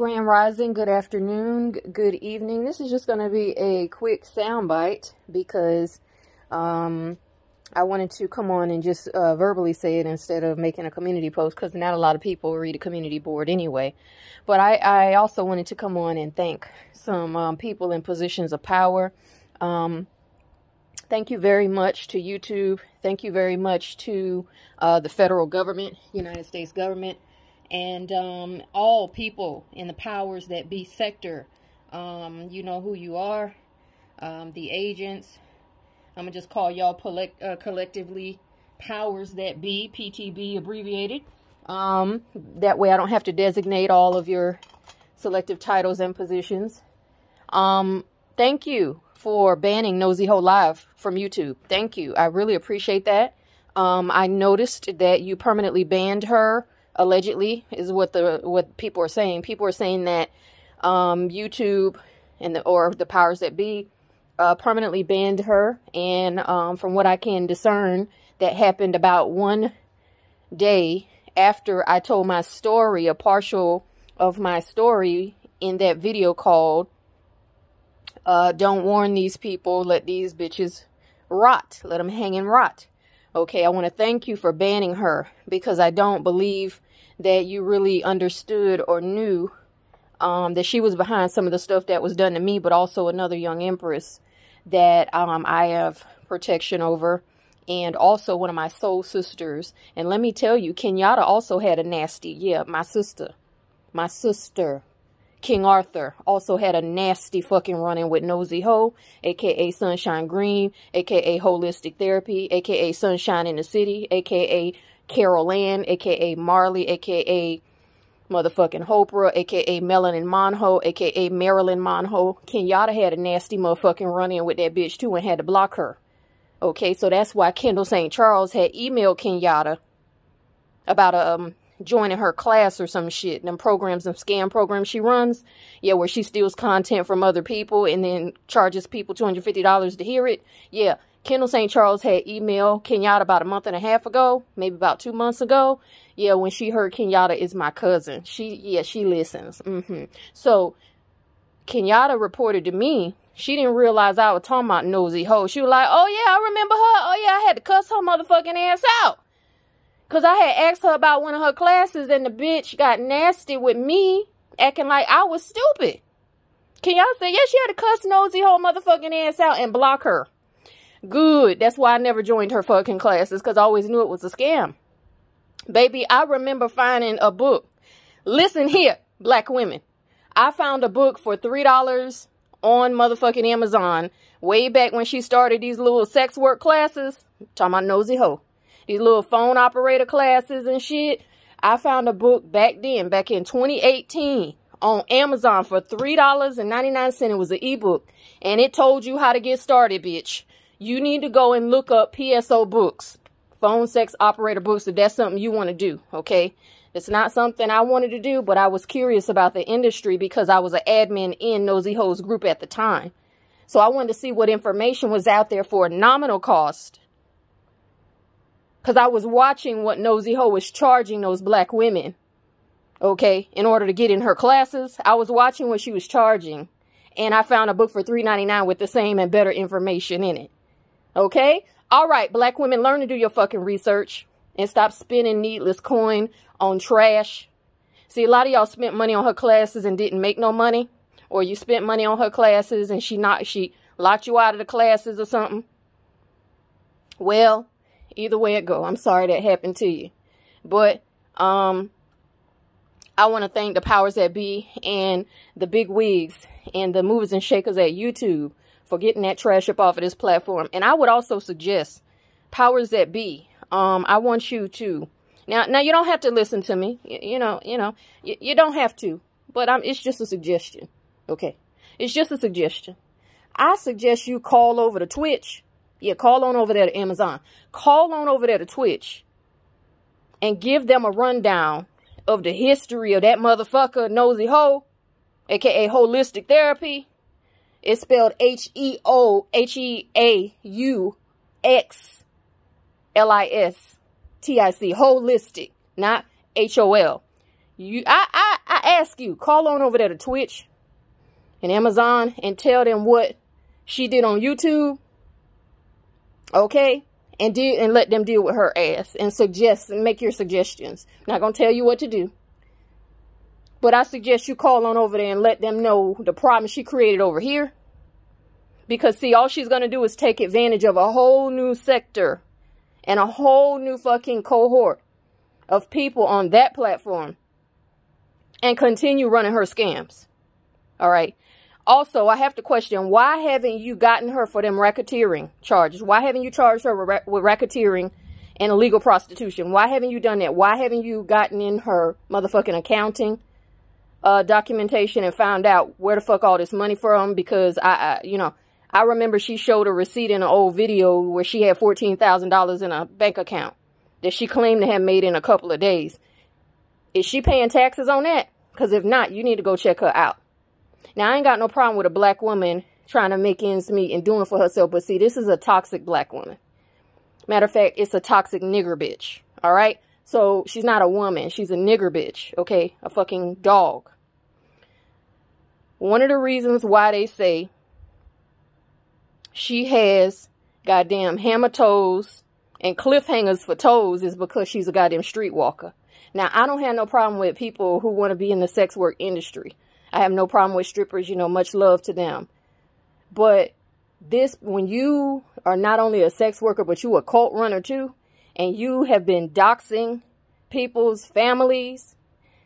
Grand Rising, good afternoon, good evening. This is just going to be a quick soundbite because um, I wanted to come on and just uh, verbally say it instead of making a community post because not a lot of people read a community board anyway. But I, I also wanted to come on and thank some um, people in positions of power. Um, thank you very much to YouTube. Thank you very much to uh, the federal government, United States government and um, all people in the powers that be sector. Um, you know who you are, um, the agents. I'm going to just call y'all uh, collectively powers that be, PTB abbreviated. Um, that way I don't have to designate all of your selective titles and positions. Um, thank you for banning Nosy Ho Live from YouTube. Thank you. I really appreciate that. Um, I noticed that you permanently banned her allegedly is what the what people are saying. People are saying that um, YouTube and the, or the powers that be uh, permanently banned her. And um, from what I can discern, that happened about one day after I told my story, a partial of my story in that video called uh, Don't Warn These People, Let These Bitches Rot. Let them hang and rot. Okay, I want to thank you for banning her because I don't believe that you really understood or knew um, that she was behind some of the stuff that was done to me, but also another young empress that um, I have protection over, and also one of my soul sisters. And let me tell you, Kenyatta also had a nasty, yeah, my sister, my sister, Kenyatta also had a nasty fucking run-in with Nosy Ho, aka Sunshine Green, aka Holistic Therapy, aka Sunshine in the City, aka Carol Ann, aka Marley, aka motherfucking Hopra, aka Melanin Monho, aka Marilyn Monho. Kenyatta had a nasty motherfucking run-in with that bitch too and had to block her. Okay, so that's why Kendall St. Charles had emailed Kenyatta about um joining her class or some shit. Them programs, them scam programs she runs. Yeah, where she steals content from other people and then charges people $250 to hear it. Yeah, Kendall St. Charles had emailed Kenyatta about a month and a half ago, maybe about two months ago. Yeah, when she heard Kenyatta is my cousin. She, yeah, she listens. Mm -hmm. So, Kenyatta reported to me, she didn't realize I was talking about Nosy Ho. She was like, oh yeah, I remember her. Oh yeah, I had to cuss her motherfucking ass out. Because I had asked her about one of her classes and the bitch got nasty with me, acting like I was stupid. Can y'all say, yeah, she had to cuss Nosy whole motherfucking ass out and block her. Good. That's why I never joined her fucking classes because I always knew it was a scam. Baby, I remember finding a book. Listen here, black women. I found a book for $3 on motherfucking Amazon way back when she started these little sex work classes. talking about nosy hoe. These little phone operator classes and shit. I found a book back then, back in 2018 on Amazon for $3.99. It was an ebook. And it told you how to get started, bitch you need to go and look up PSO books, phone sex operator books, if that's something you want to do, okay? It's not something I wanted to do, but I was curious about the industry because I was an admin in Nosy Ho's group at the time. So I wanted to see what information was out there for a nominal cost. Because I was watching what Nosy Ho was charging those black women, okay, in order to get in her classes. I was watching what she was charging, and I found a book for $3.99 with the same and better information in it. Okay? All right, black women, learn to do your fucking research and stop spending needless coin on trash. See, a lot of y'all spent money on her classes and didn't make no money. Or you spent money on her classes and she not she locked you out of the classes or something. Well, either way it go. I'm sorry that happened to you. But um I want to thank the powers that be and the big wigs and the movers and shakers at YouTube for getting that trash up off of this platform. And I would also suggest, powers that be, um, I want you to, now, now you don't have to listen to me. You, you know, you know, you, you don't have to, but I'm, it's just a suggestion. Okay. It's just a suggestion. I suggest you call over to Twitch. Yeah, call on over there to Amazon. Call on over there to Twitch and give them a rundown of the history of that motherfucker, Nosy Ho, aka Holistic Therapy, it's spelled H-E-O-H-E-A-U-X-L-I-S-T-I-C. Holistic, not H-O-L. You, I, I, I ask you, call on over there to Twitch and Amazon and tell them what she did on YouTube. Okay? And do and let them deal with her ass and suggest and make your suggestions. Not gonna tell you what to do. But I suggest you call on over there and let them know the problem she created over here. Because see, all she's gonna do is take advantage of a whole new sector and a whole new fucking cohort of people on that platform and continue running her scams. All right. Also, I have to question, why haven't you gotten her for them racketeering charges? Why haven't you charged her with racketeering and illegal prostitution? Why haven't you done that? Why haven't you gotten in her motherfucking accounting uh, documentation and found out where the fuck all this money from? Because I, I you know, I remember she showed a receipt in an old video where she had $14,000 in a bank account that she claimed to have made in a couple of days. Is she paying taxes on that? Because if not, you need to go check her out. Now, I ain't got no problem with a black woman trying to make ends meet and doing it for herself. But see, this is a toxic black woman. Matter of fact, it's a toxic nigger bitch. All right? So she's not a woman. She's a nigger bitch. Okay? A fucking dog. One of the reasons why they say she has goddamn hammer toes and cliffhangers for toes is because she's a goddamn streetwalker. Now, I don't have no problem with people who want to be in the sex work industry. I have no problem with strippers, you know, much love to them. But this, when you are not only a sex worker, but you a cult runner too, and you have been doxing people's families,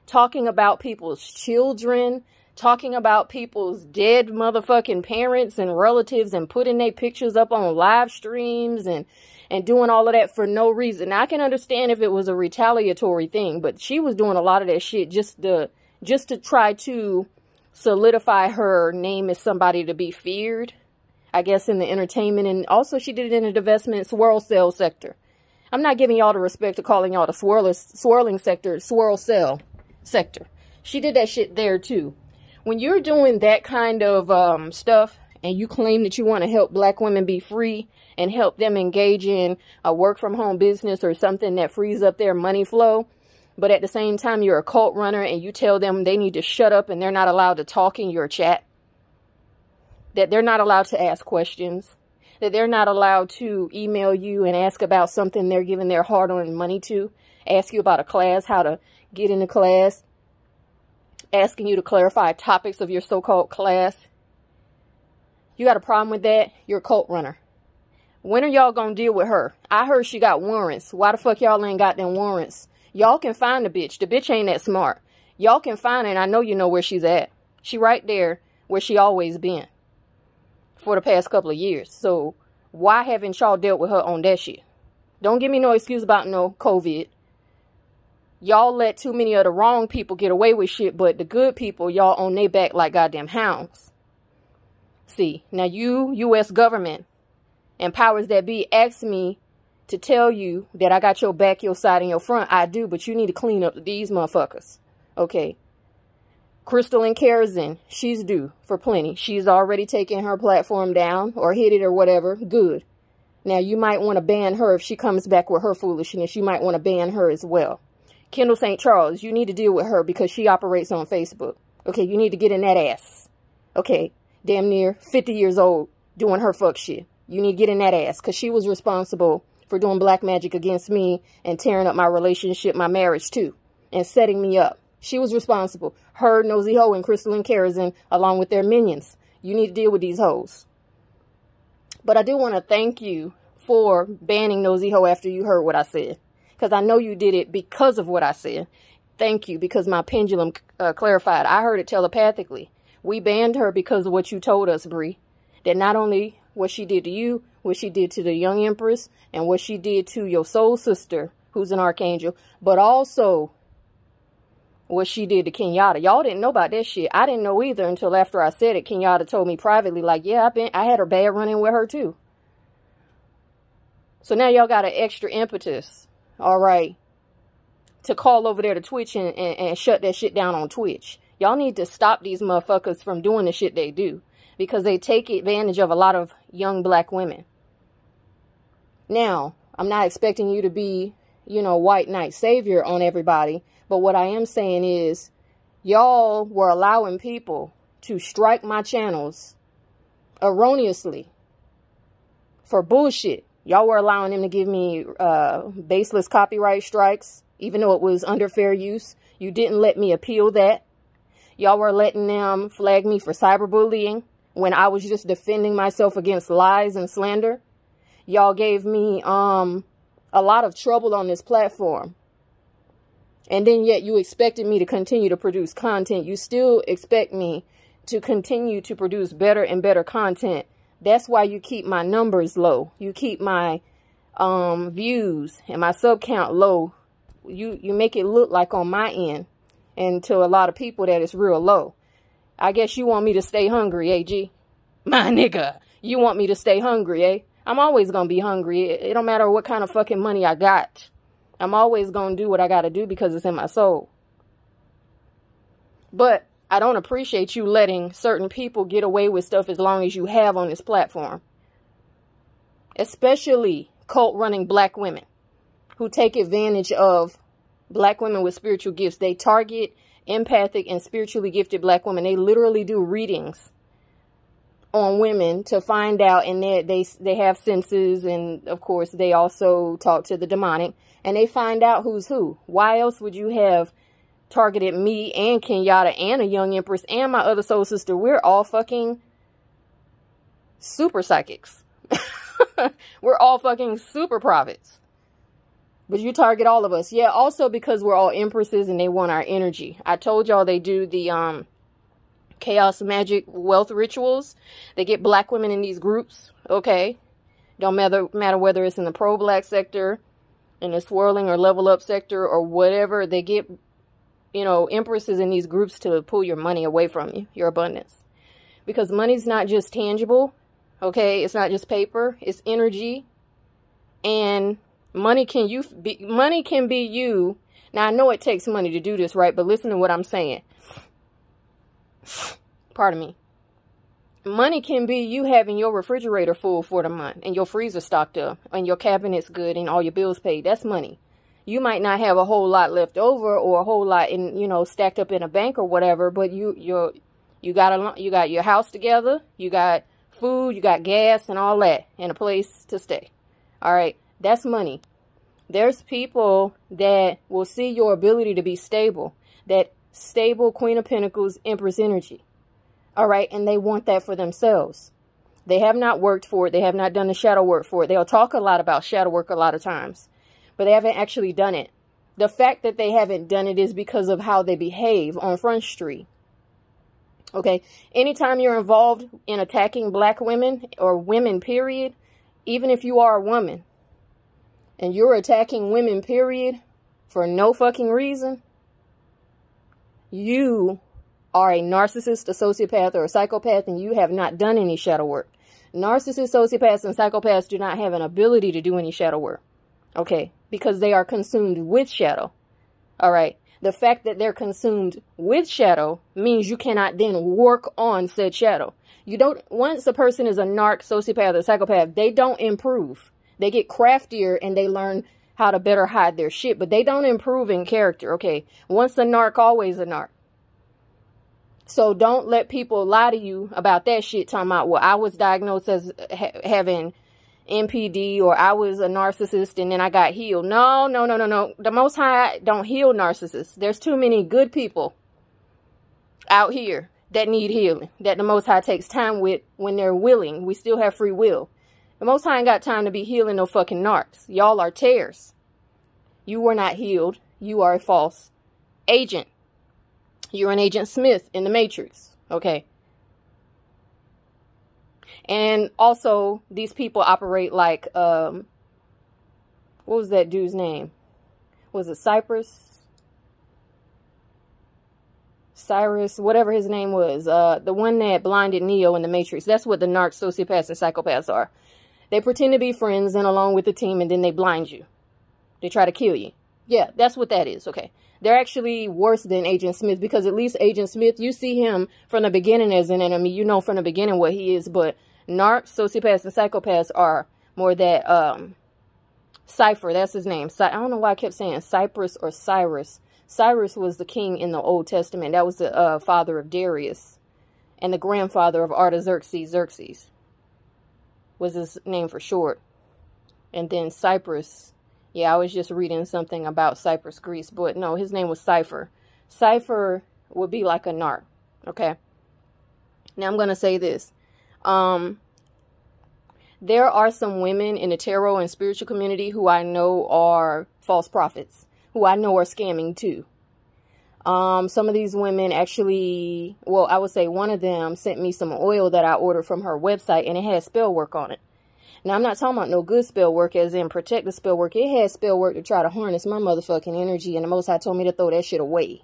talking about people's children, talking about people's dead motherfucking parents and relatives and putting their pictures up on live streams and and doing all of that for no reason. Now, I can understand if it was a retaliatory thing, but she was doing a lot of that shit just to just to try to solidify her name as somebody to be feared. I guess in the entertainment and also she did it in the divestment swirl cell sector. I'm not giving y'all the respect of calling y'all the swirl swirling sector, swirl cell sector. She did that shit there too. When you're doing that kind of um, stuff and you claim that you want to help black women be free and help them engage in a work from home business or something that frees up their money flow, but at the same time you're a cult runner and you tell them they need to shut up and they're not allowed to talk in your chat, that they're not allowed to ask questions, that they're not allowed to email you and ask about something they're giving their hard-earned money to, ask you about a class, how to get into class, asking you to clarify topics of your so-called class. You got a problem with that? You're a cult runner. When are y'all to deal with her? I heard she got warrants. Why the fuck y'all ain't got them warrants? Y'all can find the bitch. The bitch ain't that smart. Y'all can find her, and I know you know where she's at. She right there where she always been for the past couple of years. So why haven't y'all dealt with her on that shit? Don't give me no excuse about no COVID. Y'all let too many of the wrong people get away with shit, but the good people, y'all on their back like goddamn hounds. See, now you, U.S. government, and powers that be ask me to tell you that I got your back, your side, and your front. I do, but you need to clean up these motherfuckers. Okay. Crystal and Kerosene, she's due for plenty. She's already taken her platform down or hit it or whatever. Good. Now, you might want to ban her if she comes back with her foolishness. You might want to ban her as well. Kendall St. Charles, you need to deal with her because she operates on Facebook. Okay, you need to get in that ass. Okay, damn near 50 years old doing her fuck shit. You need to get in that ass because she was responsible for doing black magic against me and tearing up my relationship, my marriage too, and setting me up. She was responsible. Her, Nosy Ho, and Crystal and Kerosene, along with their minions. You need to deal with these hoes. But I do want to thank you for banning Nosy Ho after you heard what I said. Because I know you did it because of what I said. Thank you, because my pendulum uh, clarified. I heard it telepathically. We banned her because of what you told us, Bree. That not only what she did to you, what she did to the young empress, and what she did to your soul sister, who's an archangel, but also what she did to Kenyatta. Y'all didn't know about that shit. I didn't know either until after I said it. Kenyatta told me privately, like, yeah, I've been, I had her bad running with her too. So now y'all got an extra impetus, all right, to call over there to Twitch and, and, and shut that shit down on Twitch. Y'all need to stop these motherfuckers from doing the shit they do because they take advantage of a lot of young black women. Now, I'm not expecting you to be, you know, white knight savior on everybody, But what I am saying is, y'all were allowing people to strike my channels erroneously for bullshit. Y'all were allowing them to give me uh, baseless copyright strikes, even though it was under fair use. You didn't let me appeal that. Y'all were letting them flag me for cyberbullying when I was just defending myself against lies and slander. Y'all gave me um, a lot of trouble on this platform. And then yet you expected me to continue to produce content. You still expect me to continue to produce better and better content. That's why you keep my numbers low. You keep my um, views and my sub count low. You, you make it look like on my end and to a lot of people that it's real low. I guess you want me to stay hungry, AG. My nigga, you want me to stay hungry, eh? I'm always going to be hungry. It, it don't matter what kind of fucking money I got. I'm always going to do what I got to do because it's in my soul. But I don't appreciate you letting certain people get away with stuff as long as you have on this platform. Especially cult running black women who take advantage of black women with spiritual gifts. They target empathic and spiritually gifted black women. They literally do readings on women to find out and they, they they have senses and of course they also talk to the demonic and they find out who's who. Why else would you have targeted me and Kenyatta and a young empress and my other soul sister? We're all fucking super psychics. We're all fucking super prophets. But you target all of us. Yeah, also because we're all empresses and they want our energy. I told y'all they do the um chaos magic wealth rituals. They get black women in these groups, okay? Don't matter matter whether it's in the pro black sector, in the swirling or level up sector or whatever. They get you know, empresses in these groups to pull your money away from you, your abundance. Because money's not just tangible, okay? It's not just paper, it's energy. And Money can you be money can be you. Now I know it takes money to do this, right? But listen to what I'm saying. Pardon me. Money can be you having your refrigerator full for the month and your freezer stocked up and your cabinet's good and all your bills paid. That's money. You might not have a whole lot left over or a whole lot in, you know, stacked up in a bank or whatever, but you you you got a you got your house together, you got food, you got gas and all that and a place to stay. All right. That's money. There's people that will see your ability to be stable, that stable Queen of Pentacles, Empress energy. All right. And they want that for themselves. They have not worked for it. They have not done the shadow work for it. They'll talk a lot about shadow work a lot of times, but they haven't actually done it. The fact that they haven't done it is because of how they behave on Front Street. Okay. Anytime you're involved in attacking black women or women, period, even if you are a woman, and you're attacking women, period, for no fucking reason, you are a narcissist, a sociopath, or a psychopath, and you have not done any shadow work. Narcissists, sociopaths, and psychopaths do not have an ability to do any shadow work. Okay, because they are consumed with shadow. All right. The fact that they're consumed with shadow means you cannot then work on said shadow. You don't, once a person is a narc, sociopath, or psychopath, they don't improve. They get craftier and they learn how to better hide their shit, but they don't improve in character. Okay. Once a narc, always a narc. So don't let people lie to you about that shit. Talking about, well, I was diagnosed as ha having NPD or I was a narcissist and then I got healed. No, no, no, no, no. The Most High don't heal narcissists. There's too many good people out here that need healing, that the Most High takes time with when they're willing. We still have free will. The Most High ain't got time to be healing no fucking narcs. Y'all are tears. You were not healed. You are a false agent. You're an Agent Smith in the Matrix. Okay. And also, these people operate like, um, what was that dude's name? Was it Cypress? Cyrus, whatever his name was. Uh, the one that blinded Neo in the Matrix. That's what the narcs, sociopaths, and psychopaths are. They pretend to be friends and along with the team and then they blind you. They try to kill you. Yeah, that's what that is. Okay. They're actually worse than Agent Smith because at least Agent Smith, you see him from the beginning as an enemy. You know from the beginning what he is. But narcs, sociopaths, and psychopaths are more that um, Cypher. That's his name. I don't know why I kept saying Cypress or Cyrus. Cyrus was the king in the Old Testament. That was the uh, father of Darius and the grandfather of Artaxerxes. Xerxes was his name for short. And then Cyprus. Yeah, I was just reading something about Cyprus, Greece. But no, his name was Cypher. Cypher would be like a narc. Okay. Now I'm going to say this. Um, there are some women in the tarot and spiritual community who I know are false prophets, who I know are scamming too. Um, some of these women actually, well, I would say one of them sent me some oil that I ordered from her website and it had spell work on it. Now, I'm not talking about no good spell work as in protect the spell work. It had spell work to try to harness my motherfucking energy and the Most High told me to throw that shit away.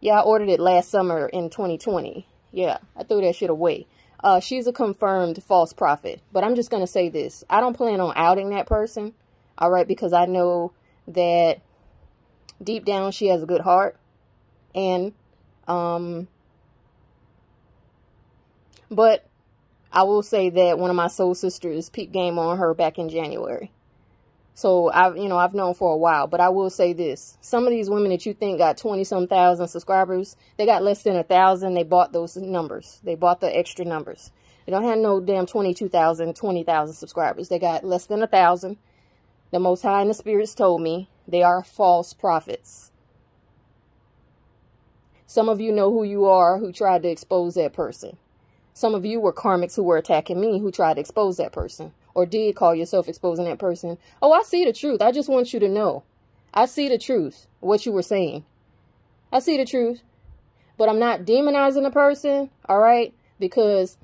Yeah, I ordered it last summer in 2020. Yeah, I threw that shit away. Uh, she's a confirmed false prophet. But I'm just going to say this. I don't plan on outing that person. All right. Because I know that deep down she has a good heart. And, um, but I will say that one of my soul sisters peeped game on her back in January. So I've, you know, I've known for a while, but I will say this. Some of these women that you think got 20 some thousand subscribers, they got less than a thousand. They bought those numbers. They bought the extra numbers. They don't have no damn 22,000, 20,000 subscribers. They got less than a thousand. The Most High and the Spirits told me they are false prophets. Some of you know who you are who tried to expose that person. Some of you were karmics who were attacking me who tried to expose that person or did call yourself exposing that person. Oh, I see the truth. I just want you to know. I see the truth, what you were saying. I see the truth. But I'm not demonizing the person, all right? Because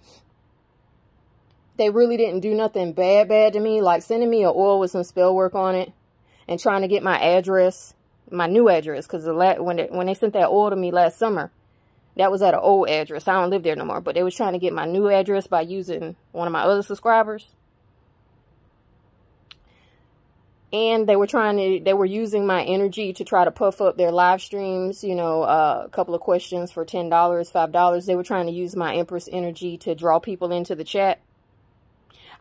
they really didn't do nothing bad, bad to me. Like sending me an oil with some spell work on it and trying to get my address, my new address. Because the when, they, when they sent that oil to me last summer, that was at an old address. I don't live there no more. But they was trying to get my new address by using one of my other subscribers. and they were trying to they were using my energy to try to puff up their live streams you know uh, a couple of questions for ten dollars five dollars they were trying to use my empress energy to draw people into the chat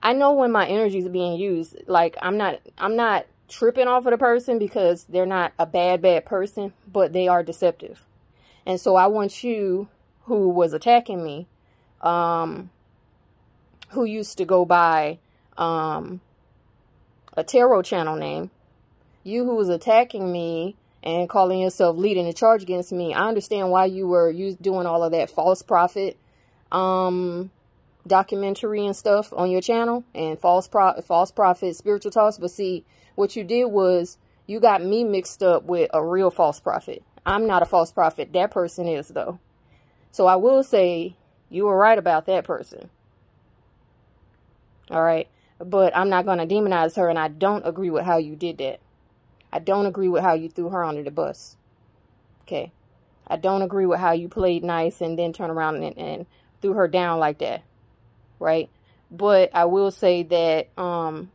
i know when my energy is being used like i'm not i'm not tripping off of the person because they're not a bad bad person but they are deceptive and so i want you who was attacking me um who used to go by um a tarot channel name. You who was attacking me and calling yourself leading the charge against me. I understand why you were you doing all of that false prophet um documentary and stuff on your channel and false pro false prophet spiritual talks. But see, what you did was you got me mixed up with a real false prophet. I'm not a false prophet. That person is though. So I will say you were right about that person. All right but I'm not going to demonize her, and I don't agree with how you did that. I don't agree with how you threw her under the bus. Okay. I don't agree with how you played nice and then turn around and, and threw her down like that. Right? But I will say that um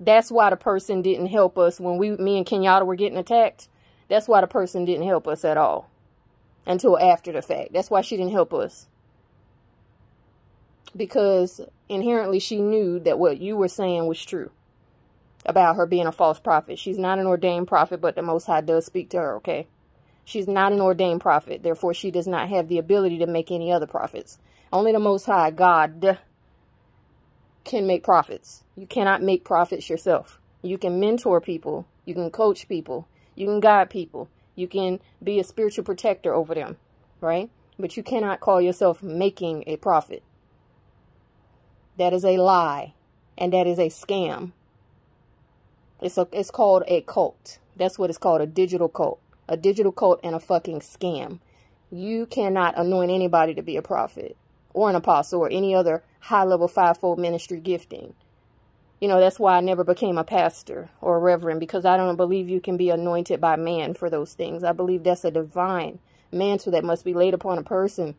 that's why the person didn't help us when we me and Kenyatta were getting attacked. That's why the person didn't help us at all until after the fact. That's why she didn't help us because inherently she knew that what you were saying was true about her being a false prophet. She's not an ordained prophet, but the Most High does speak to her, okay? She's not an ordained prophet. Therefore, she does not have the ability to make any other prophets. Only the Most High, God, can make prophets. You cannot make prophets yourself. You can mentor people. You can coach people. You can guide people. You can be a spiritual protector over them, right? But you cannot call yourself making a prophet. That is a lie. And that is a scam. It's, a, it's called a cult. That's what it's called, a digital cult. A digital cult and a fucking scam. You cannot anoint anybody to be a prophet or an apostle or any other high-level fivefold ministry gifting. You know, that's why I never became a pastor or a reverend because I don't believe you can be anointed by man for those things. I believe that's a divine mantle that must be laid upon a person.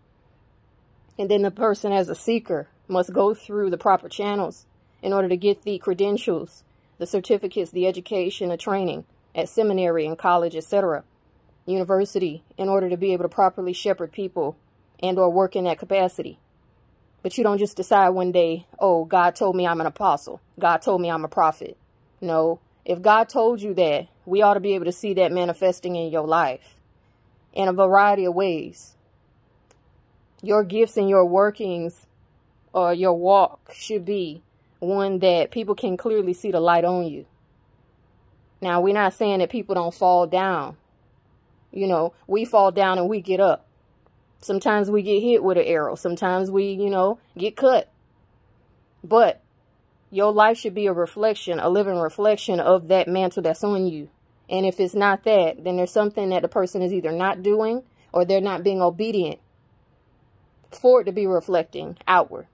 And then the person as a seeker must go through the proper channels in order to get the credentials, the certificates, the education, the training at seminary and college, etc., university, in order to be able to properly shepherd people and or work in that capacity. But you don't just decide one day, oh, God told me I'm an apostle. God told me I'm a prophet. No, If God told you that, we ought to be able to see that manifesting in your life in a variety of ways. Your gifts and your workings or your walk should be one that people can clearly see the light on you. Now, we're not saying that people don't fall down. You know, we fall down and we get up. Sometimes we get hit with an arrow. Sometimes we, you know, get cut. But your life should be a reflection, a living reflection of that mantle that's on you. And if it's not that, then there's something that the person is either not doing or they're not being obedient for it to be reflecting outward.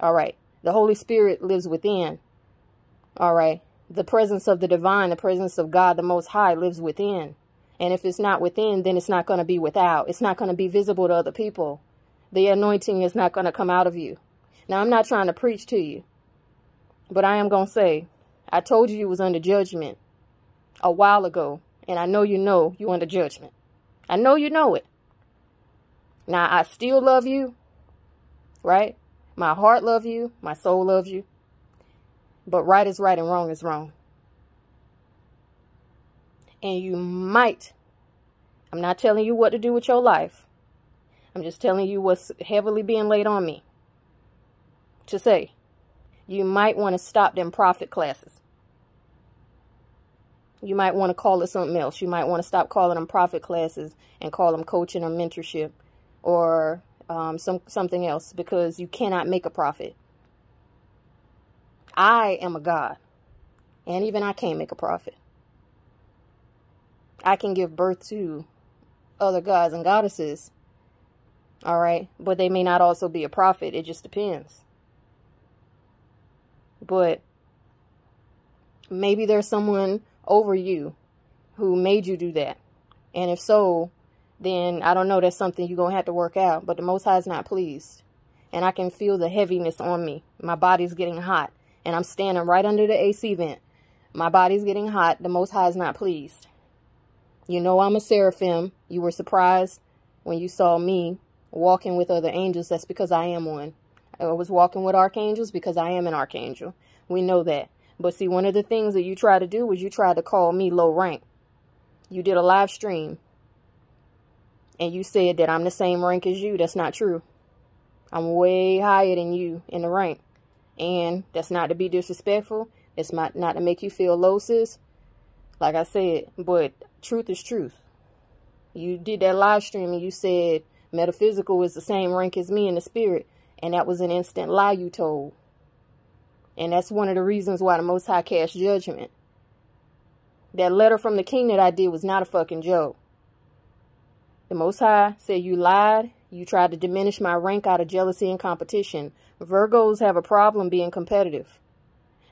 All right. The Holy Spirit lives within. All right. The presence of the divine, the presence of God, the Most High lives within. And if it's not within, then it's not going to be without. It's not going to be visible to other people. The anointing is not going to come out of you. Now, I'm not trying to preach to you, but I am going to say, I told you you was under judgment a while ago, and I know you know you under judgment. I know you know it. Now, I still love you, right? My heart love you. My soul loves you. But right is right and wrong is wrong and you might, I'm not telling you what to do with your life. I'm just telling you what's heavily being laid on me to say. You might want to stop them prophet classes. You might want to call it something else. You might want to stop calling them prophet classes and call them coaching or mentorship or um, some something else because you cannot make a prophet. I am a God, and even I can't make a prophet. I can give birth to other gods and goddesses. All right. But they may not also be a prophet. It just depends. But maybe there's someone over you who made you do that. And if so, then I don't know, that's something you're going to have to work out. But the Most High is not pleased. And I can feel the heaviness on me. My body's getting hot. And I'm standing right under the AC vent. My body's getting hot. The Most High is not pleased. You know I'm a seraphim. You were surprised when you saw me walking with other angels. That's because I am one. I was walking with archangels because I am an archangel. We know that. But see, one of the things that you tried to do was you tried to call me low rank. You did a live stream. And you said that I'm the same rank as you. That's not true. I'm way higher than you in the rank. And that's not to be disrespectful. It's not, not to make you feel low, sis. Like I said, but truth is truth. You did that live stream and you said metaphysical is the same rank as me in the spirit. And that was an instant lie you told. And that's one of the reasons why the Most High cast judgment. That letter from the king that I did was not a fucking joke. The Most High said you lied. You tried to diminish my rank out of jealousy and competition. Virgos have a problem being competitive.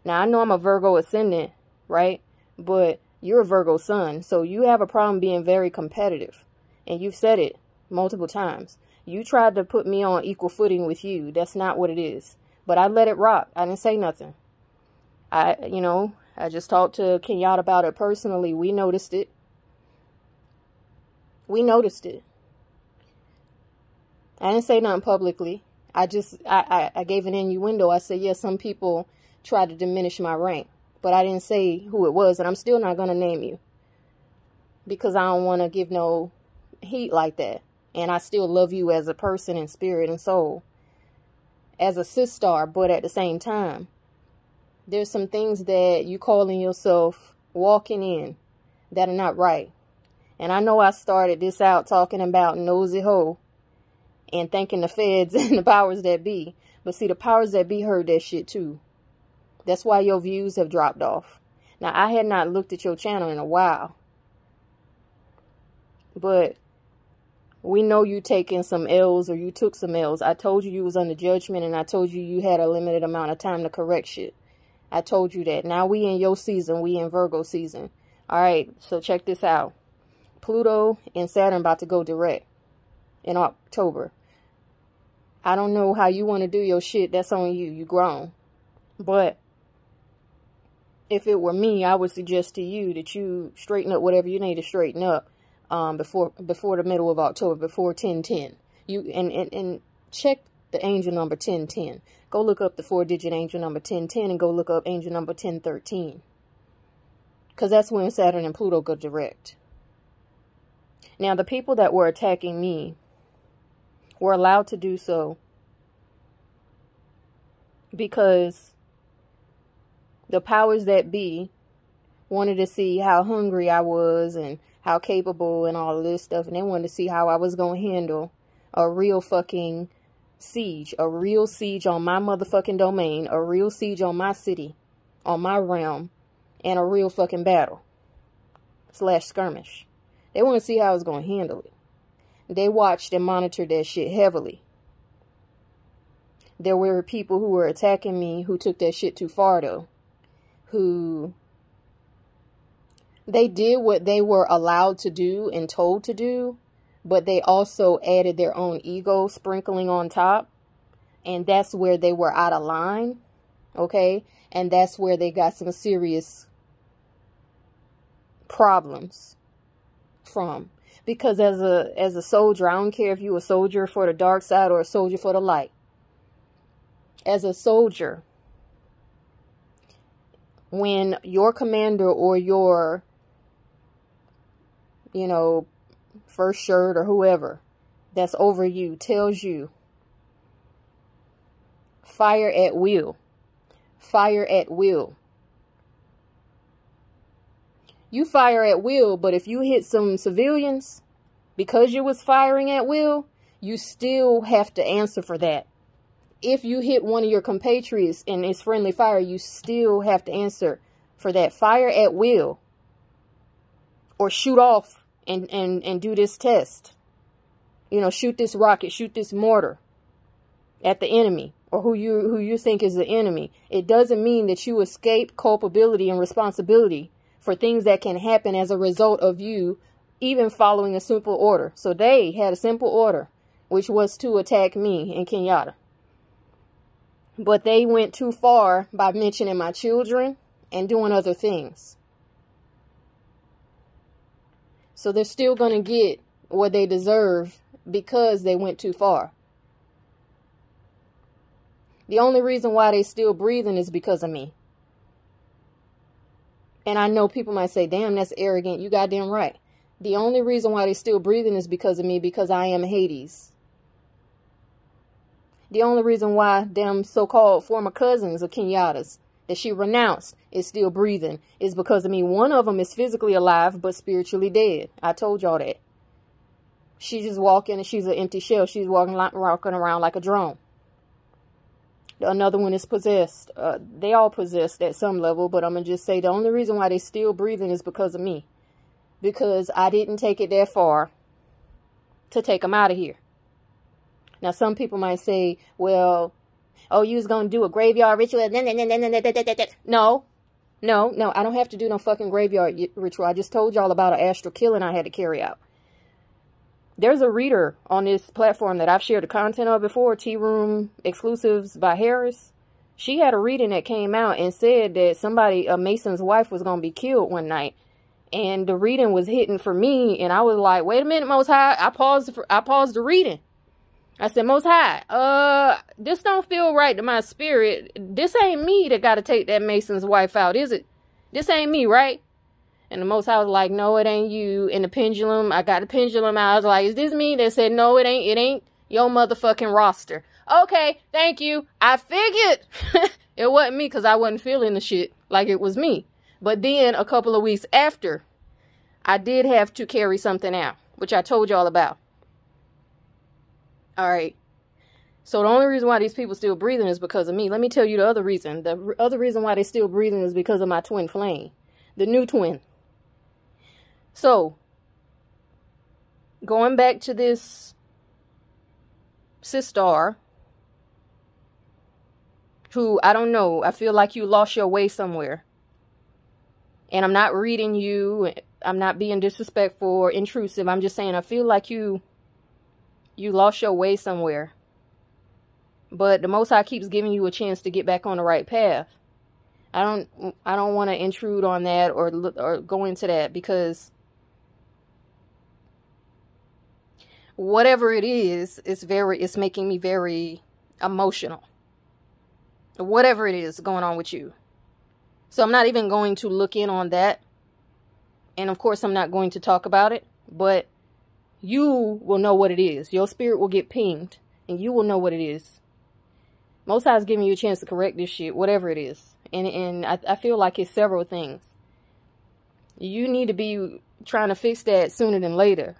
Now, I know I'm a Virgo ascendant, right? But you're a Virgo sun, so you have a problem being very competitive. And you've said it multiple times. You tried to put me on equal footing with you. That's not what it is. But I let it rock. I didn't say nothing. I, you know, I just talked to Kenyatta about it personally. We noticed it. We noticed it. I didn't say nothing publicly. I just, I, I, I gave an innuendo. I said, yes, yeah, some people try to diminish my rank but I didn't say who it was, and I'm still not going to name you because I don't want to give no heat like that. And I still love you as a person in spirit and soul, as a sister, but at the same time, there's some things that you calling yourself walking in that are not right. And I know I started this out talking about nosy hoe and thanking the feds and the powers that be. But see, the powers that be heard that shit too. That's why your views have dropped off. Now, I had not looked at your channel in a while. But we know you taking some L's or you took some L's. I told you you was under judgment and I told you you had a limited amount of time to correct shit. I told you that. Now we in your season. We in Virgo season. All right, so check this out. Pluto and Saturn about to go direct in October. I don't know how you want to do your shit. That's on you. You grown. But if it were me, I would suggest to you that you straighten up whatever you need to straighten up um, before before the middle of October, before 1010. You and, and, and check the angel number 1010. Go look up the four-digit angel number 1010 and go look up angel number 1013. Because that's when Saturn and Pluto go direct. Now, the people that were attacking me were allowed to do so because the powers that be wanted to see how hungry I was and how capable and all of this stuff. And they wanted to see how I was going to handle a real fucking siege, a real siege on my motherfucking domain, a real siege on my city, on my realm, and a real fucking battle slash skirmish. They want to see how I was going to handle it. They watched and monitored that shit heavily. There were people who were attacking me who took that shit too far, though. Who they did what they were allowed to do and told to do, but they also added their own ego sprinkling on top. And that's where they were out of line. Okay. And that's where they got some serious problems from. Because as a as a soldier, I don't care if you're a soldier for the dark side or a soldier for the light. As a soldier, when your commander or your you know, first shirt or whoever that's over you tells you fire at will. Fire at will. You fire at will, but if you hit some civilians because you was firing at will, you still have to answer for that. If you hit one of your compatriots and it's friendly fire, you still have to answer for that. Fire at will or shoot off and, and, and do this test. You know, shoot this rocket, shoot this mortar at the enemy or who you who you think is the enemy. It doesn't mean that you escape culpability and responsibility for things that can happen as a result of you even following a simple order. So they had a simple order, which was to attack me in Kenyatta. But they went too far by mentioning my children and doing other things. So they're still going to get what they deserve because they went too far. The only reason why they still breathing is because of me. And I know people might say, damn, that's arrogant. You goddamn right. The only reason why they still breathing is because of me, because I am Hades. The only reason why them so-called former cousins of Kenyatta's that she renounced is still breathing is because, I mean, one of them is physically alive but spiritually dead. I told y'all that. She's just walking and she's an empty shell. She's walking, walking around like a drone. Another one is possessed. Uh, they all possessed at some level, but I'm going to just say the only reason why they're still breathing is because of me. Because I didn't take it that far to take them out of here. Now, some people might say, well, oh, you was going to do a graveyard ritual. No, no, no, I don't have to do no fucking graveyard ritual. I just told y'all about an astral killing I had to carry out. There's a reader on this platform that I've shared the content of before, Tea Room Exclusives by Harris. She had a reading that came out and said that somebody, a Mason's wife, was going to be killed one night. And the reading was hitting for me, and I was like, wait a minute, Most High. I paused, for, I paused the reading. I said, Most High, uh, this don't feel right to my spirit. This ain't me that got to take that Mason's wife out, is it? This ain't me, right? And the Most High was like, no, it ain't you. And the pendulum, I got the pendulum out. I was like, is this me? They said, no, it ain't. It ain't your motherfucking roster. Okay, thank you. I figured it wasn't me because I wasn't feeling the shit like it was me. But then a couple of weeks after, I did have to carry something out, which I told y'all about. All right. So the only reason why these people still breathing is because of me. Let me tell you the other reason. The other reason why they still breathing is because of my twin flame, the new twin. So going back to this sister who I don't know, I feel like you lost your way somewhere. And I'm not reading you. I'm not being disrespectful or intrusive. I'm just saying I feel like you you lost your way somewhere. But the Most High keeps giving you a chance to get back on the right path. I don't I don't want to intrude on that or or go into that because whatever it is, it's very it's making me very emotional. Whatever it is going on with you. So I'm not even going to look in on that And of course, I'm not going to talk about it, but you will know what it is. Your spirit will get pinged and you will know what it is. Most High is giving you a chance to correct this shit, whatever it is. And, and I, I feel like it's several things. You need to be trying to fix that sooner than later.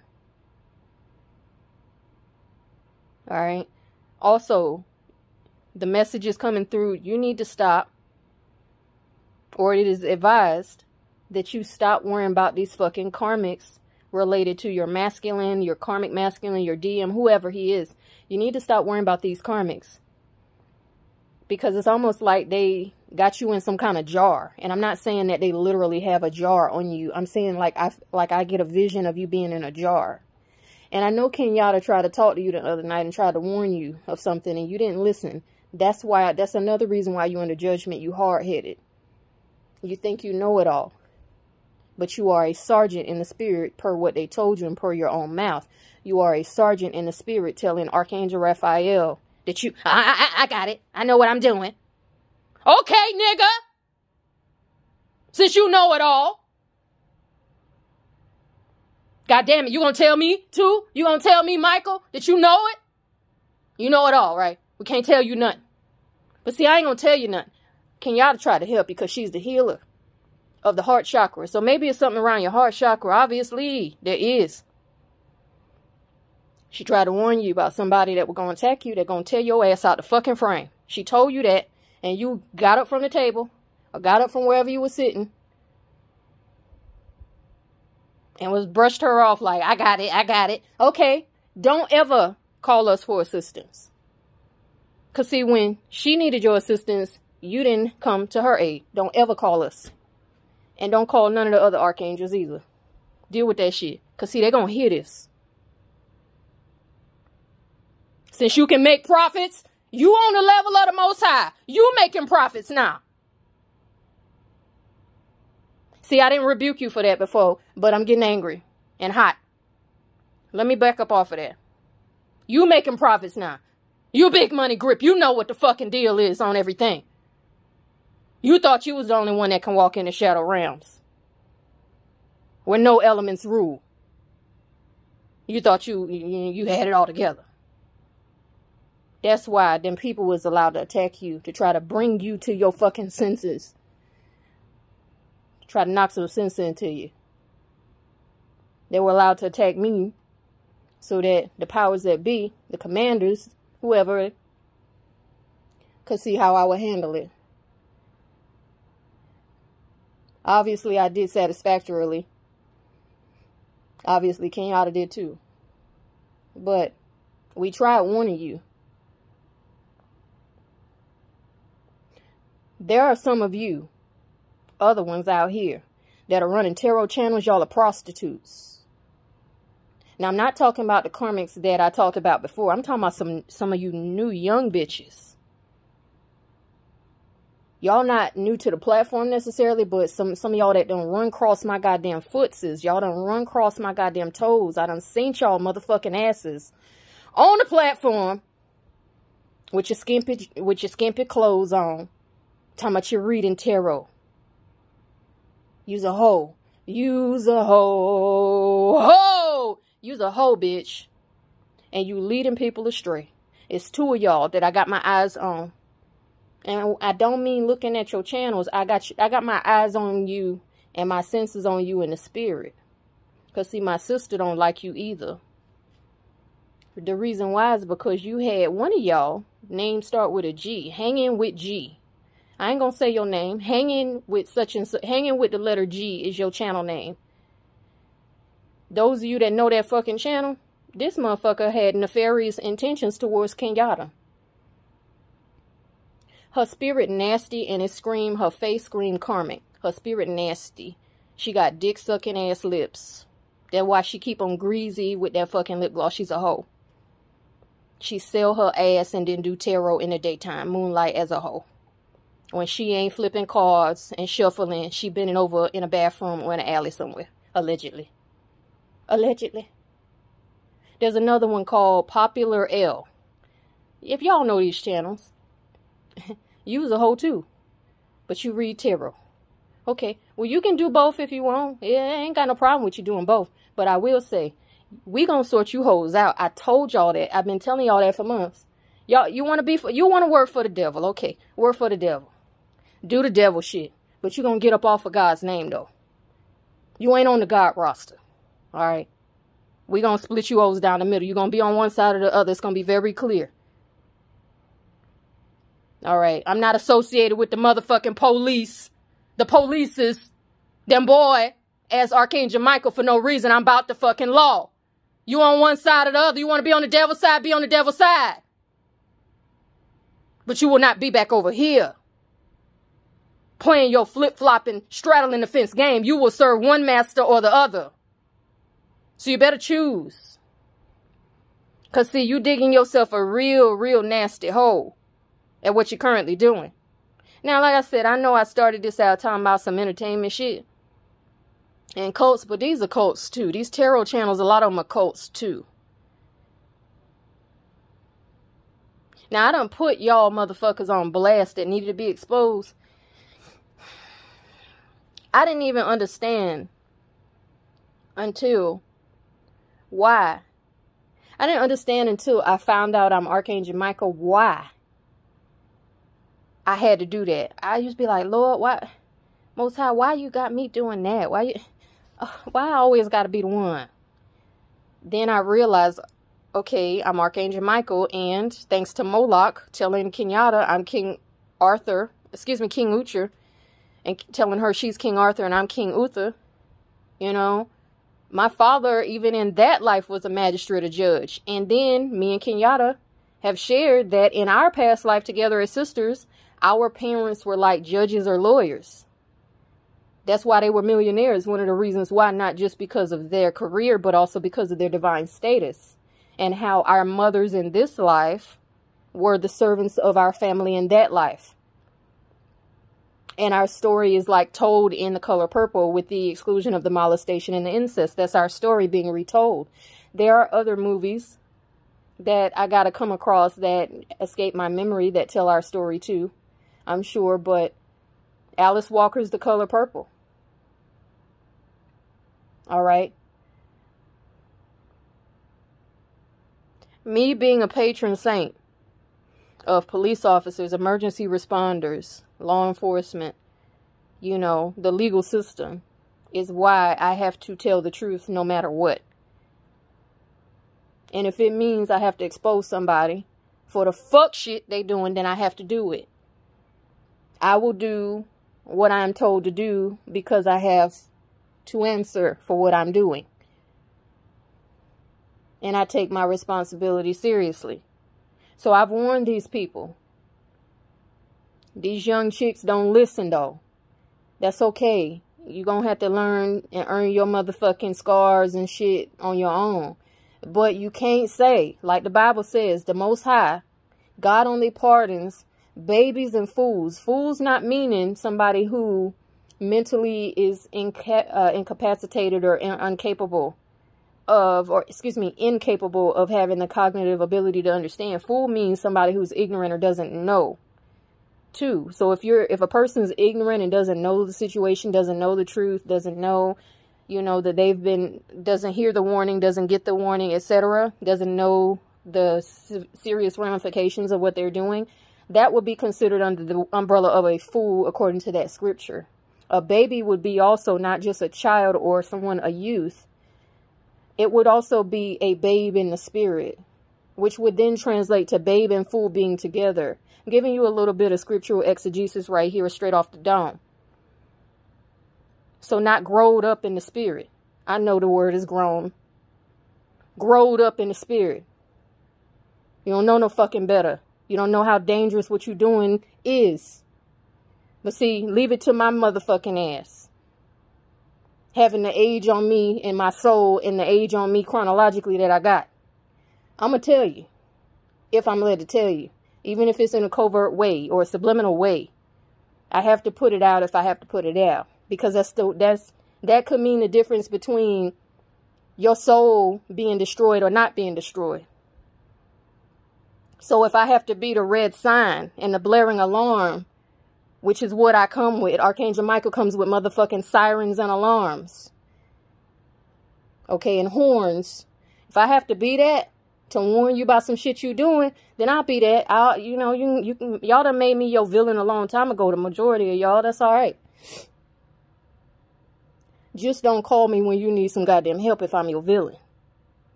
All right. Also, the message is coming through. You need to stop, or it is advised that you stop worrying about these fucking karmics related to your masculine, your karmic masculine, your DM, whoever he is. You need to stop worrying about these karmics. Because it's almost like they got you in some kind of jar. And I'm not saying that they literally have a jar on you. I'm saying like I like I get a vision of you being in a jar. And I know Kenyatta tried to talk to you the other night and tried to warn you of something and you didn't listen. That's why that's another reason why you're under judgment, you hard-headed. You think you know it all. But you are a sergeant in the spirit per what they told you and per your own mouth. You are a sergeant in the spirit telling Archangel Raphael that you, I, I, I got it. I know what I'm doing. Okay, nigga. Since you know it all. God damn it, you gonna tell me too? You gonna tell me, Michael, that you know it? You know it all, right? We can't tell you nothing. But see, I ain't gonna tell you nothing. Kenyatta try to help because she's the healer of the heart chakra. So maybe it's something around your heart chakra. Obviously, there is. She tried to warn you about somebody that was going to attack you. They're going to tear your ass out the fucking frame. She told you that, and you got up from the table or got up from wherever you were sitting and was brushed her off like, I got it, I got it. Okay, don't ever call us for assistance. Because see, when she needed your assistance, you didn't come to her aid. Don't ever call us. And don't call none of the other archangels either. Deal with that shit. Because see, they're going to hear this. Since you can make profits, you on the level of the most high. You making profits now. See, I didn't rebuke you for that before, but I'm getting angry and hot. Let me back up off of that. You making profits now. You big money grip. You know what the fucking deal is on everything. You thought you was the only one that can walk in the shadow realms. Where no elements rule. You thought you, you, had it all together. That's why them people was allowed to attack you. To try to bring you to your fucking senses. Try to knock some sense into you. They were allowed to attack me. So that the powers that be, the commanders, whoever, could see how I would handle it. Obviously, I did satisfactorily. Obviously, Kenyatta did too. But we tried warning you. There are some of you, other ones out here, that are running tarot channels. Y'all are prostitutes. Now, I'm not talking about the karmics that I talked about before. I'm talking about some, some of you new young bitches y'all not new to the platform necessarily, but some some of y'all that don't run cross my goddamn footses, y'all don't run cross my goddamn toes. I done seen y'all motherfucking asses on the platform with your skimpy with your skimpy clothes on, talking about you reading tarot. Use a hoe. Use a hoe. Ho! Use a hoe, bitch. And you leading people astray. It's two of y'all that I got my eyes on. And I don't mean looking at your channels. I got you, I got my eyes on you and my senses on you in the spirit. Because see, my sister don't like you either. The reason why is because you had one of y'all, name start with a G, hanging with G. I ain't gonna say your name. Hanging with such and such, hanging with the letter G is your channel name. Those of you that know that fucking channel, this motherfucker had nefarious intentions towards Kenyatta. Her spirit nasty and it scream, her face scream karmic. Her spirit nasty. She got dick sucking ass lips. That's why she keep on greasy with that fucking lip gloss. She's a hoe. She sell her ass and then do tarot in the daytime. Moonlight as a hoe. When she ain't flipping cards and shuffling, she bending over in a bathroom or in an alley somewhere. Allegedly. Allegedly. There's another one called Popular L. If y'all know these channels, You was a hoe too. But you read tarot. Okay. Well, you can do both if you want. Yeah, I ain't got no problem with you doing both. But I will say, we gonna sort you hoes out. I told y'all that. I've been telling y'all that for months. Y'all, you want to be for, you want to work for the devil. Okay. Work for the devil. Do the devil shit. But you gonna get up off of God's name, though. You ain't on the God roster. All right. we gonna split you hoes down the middle. You're gonna be on one side or the other. It's gonna be very clear. All right. I'm not associated with the motherfucking police. The police is them boy as Archangel Michael for no reason. I'm about the fucking law. You on one side or the other. You want to be on the devil's side, be on the devil's side. But you will not be back over here playing your flip-flopping, straddling the fence game. You will serve one master or the other. So you better choose. Because, see, you digging yourself a real, real nasty hole at what you're currently doing. Now, like I said, I know I started this out talking about some entertainment shit and cults, but these are cults too. These tarot channels, a lot of them are cults too. Now, I don't put y'all motherfuckers on blast that needed to be exposed. I didn't even understand until why. I didn't understand until I found out I'm Archangel Michael why I had to do that. I used to be like, Lord, why, Most High, why you got me doing that? Why you, uh, why I always got to be the one? Then I realized, okay, I'm Archangel Michael, and thanks to Moloch telling Kenyatta I'm King Arthur, excuse me, King Uther, and telling her she's King Arthur and I'm King Uther, you know, my father, even in that life, was a magistrate, a judge. And then me and Kenyatta have shared that in our past life together as sisters, our parents were like judges or lawyers. That's why they were millionaires. One of the reasons why, not just because of their career, but also because of their divine status and how our mothers in this life were the servants of our family in that life. And our story is like told in the color purple with the exclusion of the molestation and the incest. That's our story being retold. There are other movies that I got to come across that escape my memory that tell our story too. I'm sure, but Alice Walker's The Color Purple. All right. Me being a patron saint of police officers, emergency responders, law enforcement, you know, the legal system is why I have to tell the truth no matter what. And if it means I have to expose somebody for the fuck shit they doing, then I have to do it. I will do what I'm told to do because I have to answer for what I'm doing. And I take my responsibility seriously. So I've warned these people. These young chicks don't listen though. That's okay. You're going to have to learn and earn your motherfucking scars and shit on your own. But you can't say, like the Bible says, the Most High, God only pardons babies and fools. Fools not meaning somebody who mentally is inca uh, incapacitated or in incapable of, or excuse me, incapable of having the cognitive ability to understand. Fool means somebody who's ignorant or doesn't know. Too. So if you're, if a person's ignorant and doesn't know the situation, doesn't know the truth, doesn't know, you know, that they've been, doesn't hear the warning, doesn't get the warning, etc., doesn't know the serious ramifications of what they're doing, that would be considered under the umbrella of a fool according to that scripture. A baby would be also not just a child or someone, a youth. It would also be a babe in the spirit, which would then translate to babe and fool being together. I'm giving you a little bit of scriptural exegesis right here straight off the dome. So not growed up in the spirit. I know the word is grown. Growed up in the spirit. You don't know no fucking better. You don't know how dangerous what you're doing is. But see, leave it to my motherfucking ass. Having the age on me and my soul and the age on me chronologically that I got. I'm going to tell you. If I'm led to tell you. Even if it's in a covert way or a subliminal way. I have to put it out if I have to put it out. Because that's still, that's, that could mean the difference between your soul being destroyed or not being destroyed. So if I have to beat a red sign and the blaring alarm which is what I come with. Archangel Michael comes with motherfucking sirens and alarms. Okay, and horns. If I have to be that to warn you about some shit you doing, then I'll be that. I'll, you know, you you can y'all done made me your villain a long time ago. The majority of y'all, that's all right. Just don't call me when you need some goddamn help if I'm your villain.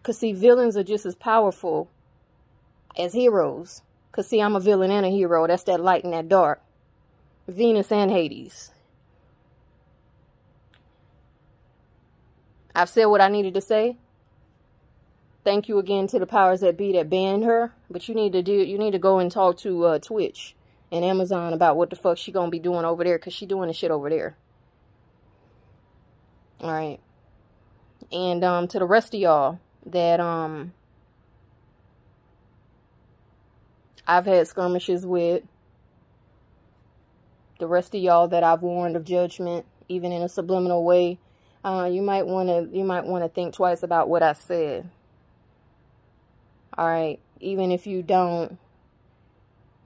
Because, see, villains are just as powerful as heroes. Because, see, I'm a villain and a hero. That's that light and that dark. Venus and Hades. I've said what I needed to say. Thank you again to the powers that be that banned her. But you need to do you need to go and talk to uh, Twitch and Amazon about what the fuck she gonna be doing over there because she doing the shit over there. All right. And um, to the rest of y'all that um I've had skirmishes with, the rest of y'all that I've warned of judgment, even in a subliminal way, uh, you might want to you might want to think twice about what I said. All right, even if you don't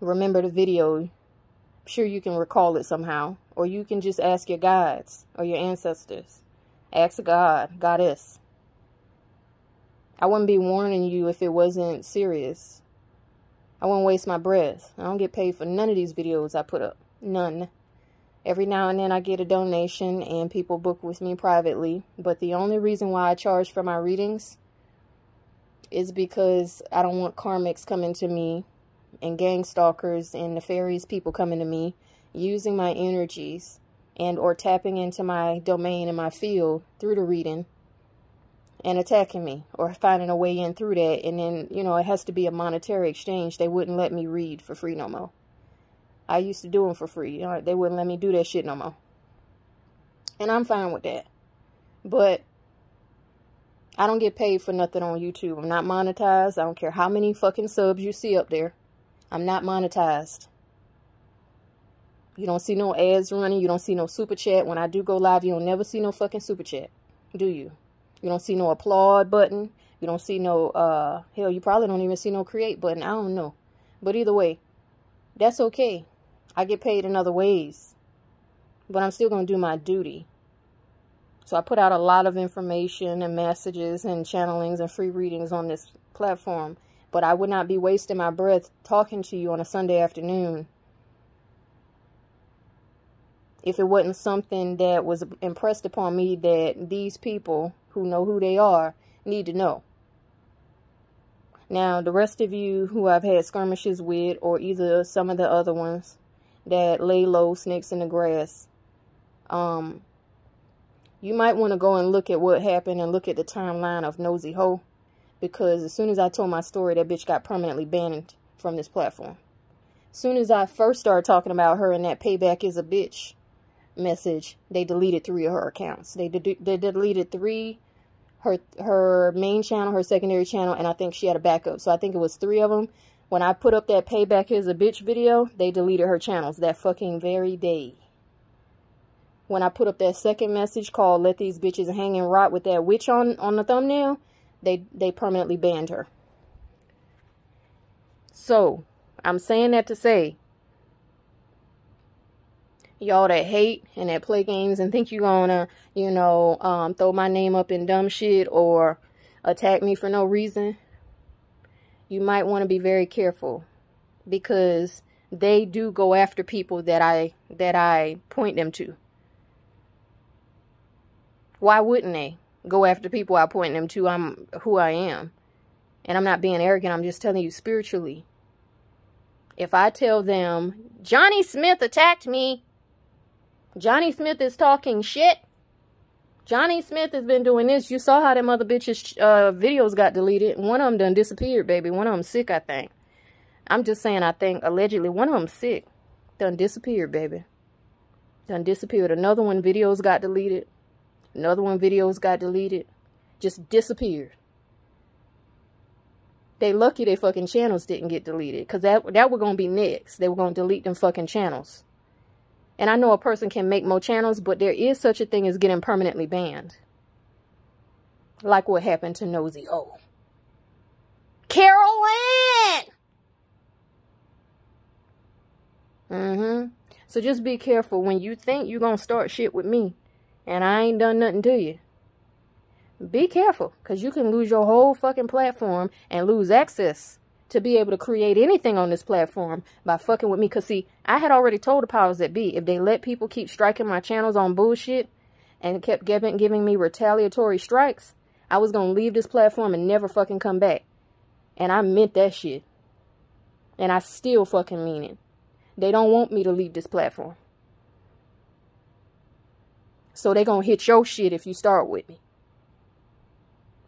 remember the video, I'm sure you can recall it somehow, or you can just ask your guides or your ancestors. Ask God, Goddess. I wouldn't be warning you if it wasn't serious. I wouldn't waste my breath. I don't get paid for none of these videos I put up. None. Every now and then I get a donation and people book with me privately. But the only reason why I charge for my readings is because I don't want karmics coming to me and gang stalkers and nefarious people coming to me using my energies and or tapping into my domain and my field through the reading and attacking me or finding a way in through that. And then you know it has to be a monetary exchange. They wouldn't let me read for free no more. I used to do them for free. You know, they wouldn't let me do that shit no more. And i'm fine with that. But i don't get paid for nothing on youtube. I'm not monetized. I don't care how many fucking subs you see up there. I'm not monetized. You don't see no ads running. You don't see no super chat. When I do go live, you don't never see no fucking super chat. Do you? You don't see no applaud button. You don't see no, uh, hell, you probably don't even see no create button. I don't know. But either way, that's okay. I get paid in other ways. But I'm still going to do my duty. So I put out a lot of information and messages and channelings and free readings on this platform. But I would not be wasting my breath talking to you on a Sunday afternoon if it wasn't something that was impressed upon me that these people who know who they are need to know. Now, the rest of you who I've had skirmishes with, or either some of the other ones that lay low, snakes in the grass, um, you might want to go and look at what happened and look at the timeline of Nosy Ho. Because as soon as I told my story, that bitch got permanently banned from this platform. As soon as I first started talking about her and that payback is a bitch, message, they deleted three of her accounts. They, de they deleted three, her, her main channel, her secondary channel, and I think she had a backup. So I think it was three of them. When I put up that payback is a bitch video, they deleted her channels that fucking very day. When I put up that second message called let these bitches hang and rot with that witch on, on the thumbnail, they, they permanently banned her. So, I'm saying that to say, y'all that hate and that play games and think you're gonna, you know, um, throw my name up in dumb shit or attack me for no reason, you might want to be very careful because they do go after people that I that I point them to. Why wouldn't they go after people I point them to? I'm who I am. And I'm not being arrogant. I'm just telling you spiritually. If I tell them, Johnny Smith attacked me, Johnny Smith is talking shit. Johnny Smith has been doing this. You saw how them mother bitches' uh, videos got deleted. One of them done disappeared, baby. One of them sick, I think. I'm just saying, I think, allegedly, one of them sick. Done disappeared, baby. Done disappeared. Another one, videos got deleted. Another one, videos got deleted. Just disappeared. They lucky their fucking channels didn't get deleted. Because that, that were going to be next. They were going to delete them fucking channels. And I know a person can make more channels, but there is such a thing as getting permanently banned. Like what happened to Nosy O. Carol Ann! Mm-hmm. So just be careful when you think you're going to start shit with me and I ain't done nothing to you. Be careful because you can lose your whole fucking platform and lose access to be able to create anything on this platform by fucking with me. Because, see, I had already told the powers that be if they let people keep striking my channels on bullshit and kept giving, giving me retaliatory strikes, I was going to leave this platform and never fucking come back. And I meant that shit. And I still fucking mean it. They don't want me to leave this platform. So they going to hit your shit if you start with me.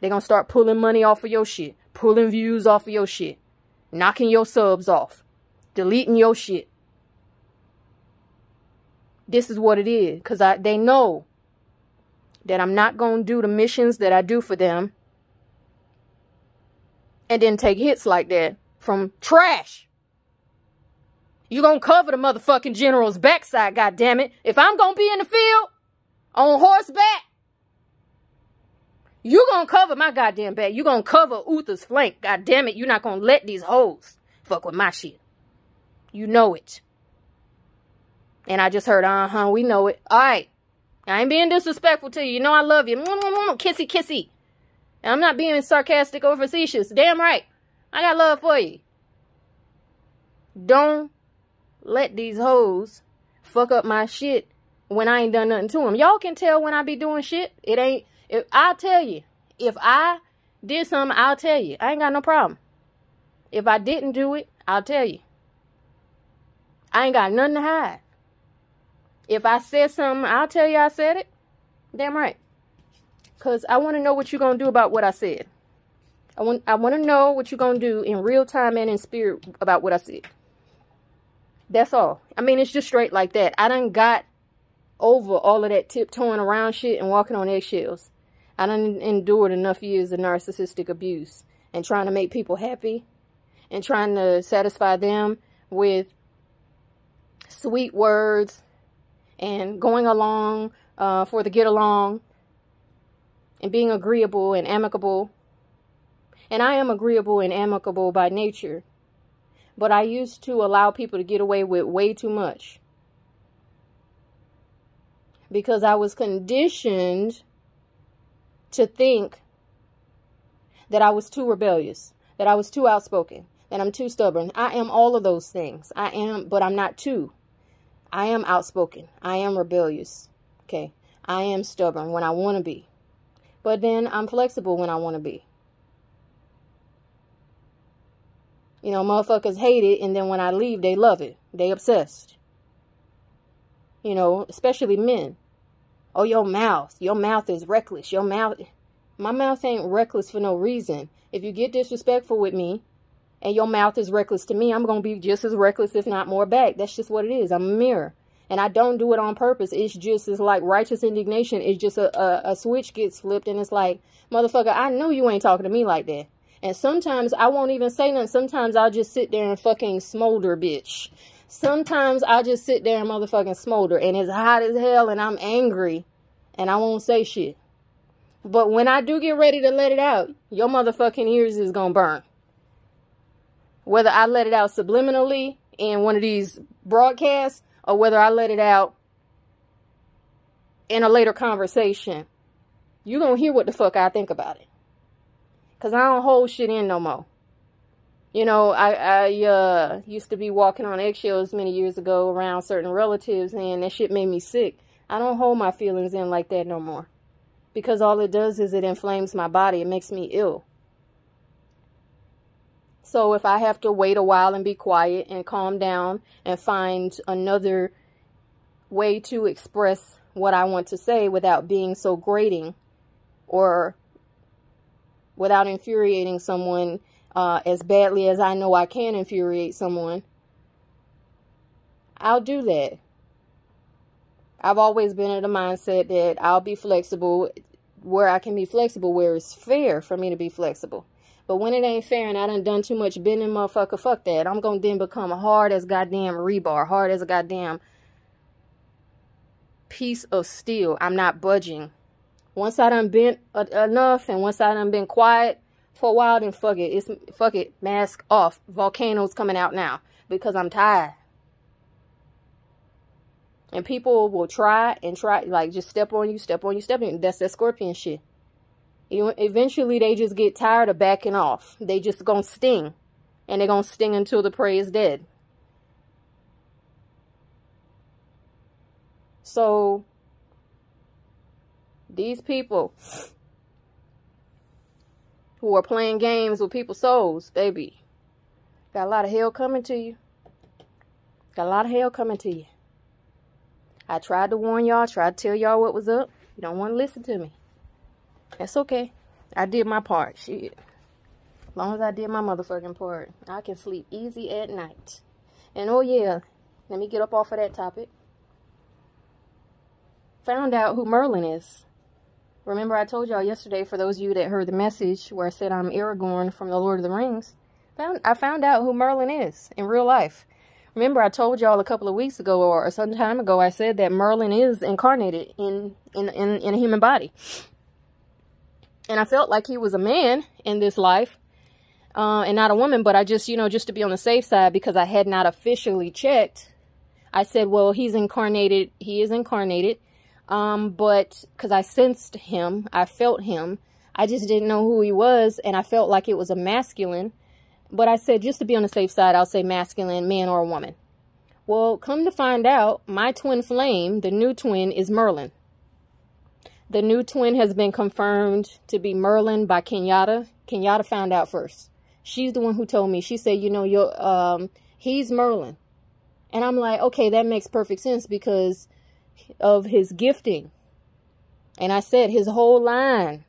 they going to start pulling money off of your shit. Pulling views off of your shit. Knocking your subs off. Deleting your shit. This is what it is. Because I they know that I'm not going to do the missions that I do for them. And then take hits like that from trash. You gonna cover the motherfucking general's backside, goddammit. If I'm gonna be in the field on horseback, you gonna cover my goddamn back. You gonna cover Uther's flank. God damn it, you not gonna let these hoes fuck with my shit. You know it. And I just heard, uh-huh, we know it. All right. I ain't being disrespectful to you. You know I love you. Kissy, kissy. And I'm not being sarcastic or facetious. Damn right. I got love for you. Don't let these hoes fuck up my shit when I ain't done nothing to them. Y'all can tell when I be doing shit. It ain't if I'll tell you, if I did something, I'll tell you. I ain't got no problem. If I didn't do it, I'll tell you. I ain't got nothing to hide. If I said something, I'll tell you I said it. Damn right. Cause I want to know what you're gonna do about what I said. I want I want to know what you're gonna do in real time and in spirit about what I said. That's all. I mean, it's just straight like that. I done got over all of that tiptoeing around shit and walking on eggshells. I done endured enough years of narcissistic abuse and trying to make people happy and trying to satisfy them with sweet words and going along uh, for the get along and being agreeable and amicable. And I am agreeable and amicable by nature. But I used to allow people to get away with way too much. Because I was conditioned to think that I was too rebellious, that I was too outspoken, that I'm too stubborn. I am all of those things. I am, but I'm not too. I am outspoken. I am rebellious. Okay. I am stubborn when I want to be. But then I'm flexible when I want to be. You know, motherfuckers hate it, and then when I leave, they love it. They obsessed. You know, especially men. Oh, your mouth. Your mouth is reckless. Your mouth. My mouth ain't reckless for no reason. If you get disrespectful with me and your mouth is reckless to me, I'm going to be just as reckless, if not more back. That's just what it is. I'm a mirror. And I don't do it on purpose. It's just, it's like righteous indignation. It's just a, a, a switch gets flipped and it's like, motherfucker, I know you ain't talking to me like that. And sometimes I won't even say nothing. Sometimes I'll just sit there and fucking smolder, bitch. Sometimes I just sit there and motherfucking smolder and it's hot as hell and I'm angry and I won't say shit. But when I do get ready to let it out, your motherfucking ears is gonna burn. Whether I let it out subliminally in one of these broadcasts or whether I let it out in a later conversation, you're gonna hear what the fuck I think about it. Cause I don't hold shit in no more. You know, I, I uh, used to be walking on eggshells many years ago around certain relatives, and that shit made me sick. I don't hold my feelings in like that no more. Because all it does is it inflames my body. It makes me ill. So if I have to wait a while and be quiet and calm down and find another way to express what I want to say without being so grating or without infuriating someone uh, as badly as I know I can infuriate someone, I'll do that. I've always been in the mindset that I'll be flexible where I can be flexible, where it's fair for me to be flexible. But when it ain't fair and I done done too much bending, motherfucker, fuck that. I'm to then become hard as goddamn rebar, hard as a goddamn piece of steel. I'm not budging. Once I done bent enough and once I done been quiet, for a while, then fuck it. It's fuck it. Mask off. Volcanoes coming out now because I'm tired. And people will try and try, like, just step on you, step on you, step on you. That's that scorpion shit. Eventually, they just get tired of backing off. They just gonna sting. And they're gonna sting until the prey is dead. So, these people who are playing games with people's souls, baby, got a lot of hell coming to you. Got a lot of hell coming to you. I tried to warn y'all, tried to tell y'all what was up. You don't want to listen to me. That's okay. I did my part. Shit. As long as I did my motherfucking part, I can sleep easy at night. And oh yeah, let me get up off of that topic. Found out who Merlin is. Remember I told y'all yesterday, for those of you that heard the message where I said I'm Aragorn from the Lord of the Rings, found I found out who Merlin is in real life. Remember I told y'all a couple of weeks ago or some time ago I said that Merlin is incarnated in in in, in a human body. And I felt like he was a man in this life uh, and not a woman, but I just, you know, just to be on the safe side because I had not officially checked, I said, well, he's incarnated, he is incarnated, um, but because I sensed him, I felt him, I just didn't know who he was, and I felt like it was a masculine, but I said, just to be on the safe side, I'll say masculine, man or woman. Well, come to find out, my twin flame, the new twin, is Merlin. The new twin has been confirmed to be Merlin by Kenyatta. Kenyatta found out first. She's the one who told me. She said, you know, your um, he's Merlin. And I'm like, okay, that makes perfect sense because of his gifting. And I said his whole line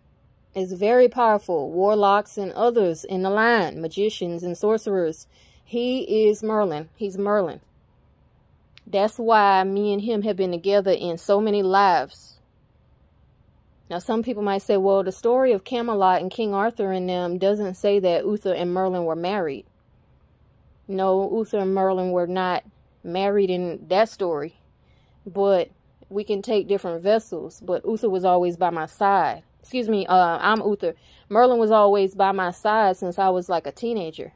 is very powerful. Warlocks and others in the line, magicians and sorcerers. He is Merlin. He's Merlin. That's why me and him have been together in so many lives now, some people might say, well, the story of Camelot and King Arthur and them doesn't say that Uther and Merlin were married. No, Uther and Merlin were not married in that story. But we can take different vessels. But Uther was always by my side. Excuse me, uh, I'm Uther. Merlin was always by my side since I was like a teenager.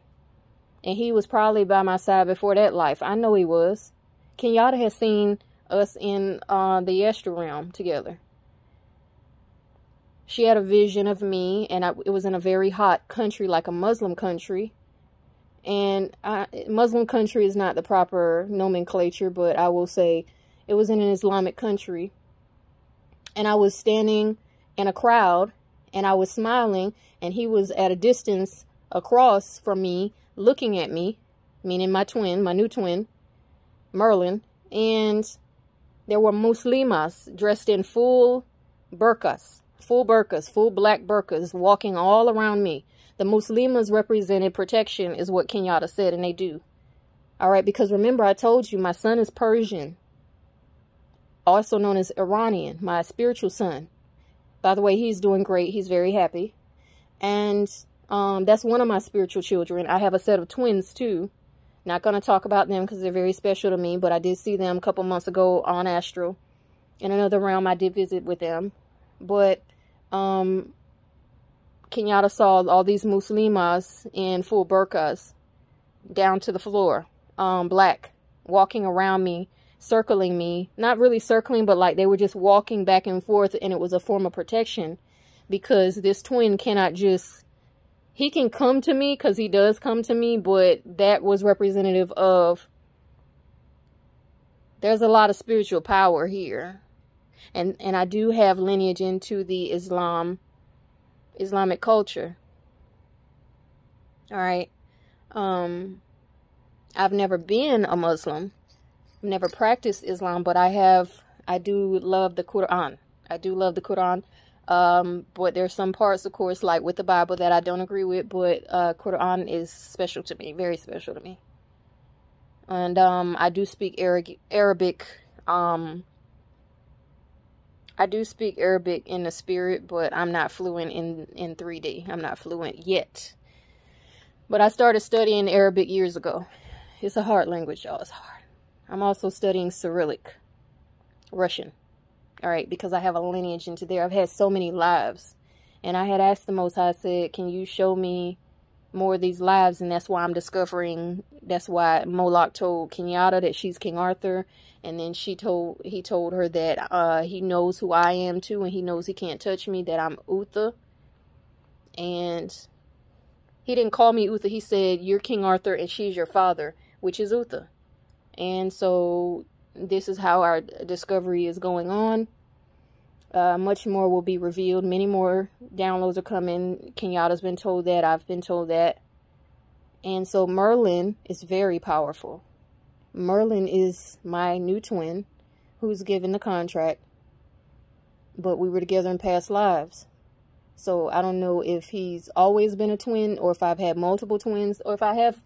And he was probably by my side before that life. I know he was. Kenyatta has seen us in uh, the Yester realm together she had a vision of me and I, it was in a very hot country like a muslim country and I, muslim country is not the proper nomenclature but i will say it was in an islamic country and i was standing in a crowd and i was smiling and he was at a distance across from me looking at me meaning my twin my new twin merlin and there were muslimas dressed in full burqas full burqas, full black burqas walking all around me. The Muslims represented protection is what Kenyatta said, and they do. All right, because remember I told you my son is Persian, also known as Iranian, my spiritual son. By the way, he's doing great. He's very happy. And um, that's one of my spiritual children. I have a set of twins too. Not going to talk about them because they're very special to me, but I did see them a couple months ago on Astral. In another realm, I did visit with them. But um, Kenyatta saw all these Muslimas in full burqas down to the floor, um, black, walking around me, circling me. Not really circling, but like they were just walking back and forth, and it was a form of protection because this twin cannot just. He can come to me because he does come to me, but that was representative of. There's a lot of spiritual power here and and I do have lineage into the Islam Islamic culture. All right. Um I've never been a Muslim. I've never practiced Islam, but I have I do love the Quran. I do love the Quran. Um, but there's some parts, of course, like with the Bible that I don't agree with, but uh, Quran is special to me, very special to me. And um, I do speak Arabic, um, I do speak Arabic in the spirit, but I'm not fluent in, in 3D. I'm not fluent yet. But I started studying Arabic years ago. It's a hard language, y'all. It's hard. I'm also studying Cyrillic, Russian. All right, because I have a lineage into there. I've had so many lives. And I had asked the Most High, I said, can you show me more of these lives, and that's why I'm discovering. That's why Moloch told Kenyatta that she's King Arthur, and then she told he told her that uh, he knows who I am too, and he knows he can't touch me. That I'm Uther, and he didn't call me Uther. He said you're King Arthur, and she's your father, which is Uther. And so this is how our discovery is going on. Uh, much more will be revealed. Many more downloads are coming. Kenyatta's been told that. I've been told that. And so Merlin is very powerful. Merlin is my new twin who's given the contract. But we were together in past lives. So I don't know if he's always been a twin or if I've had multiple twins or if I have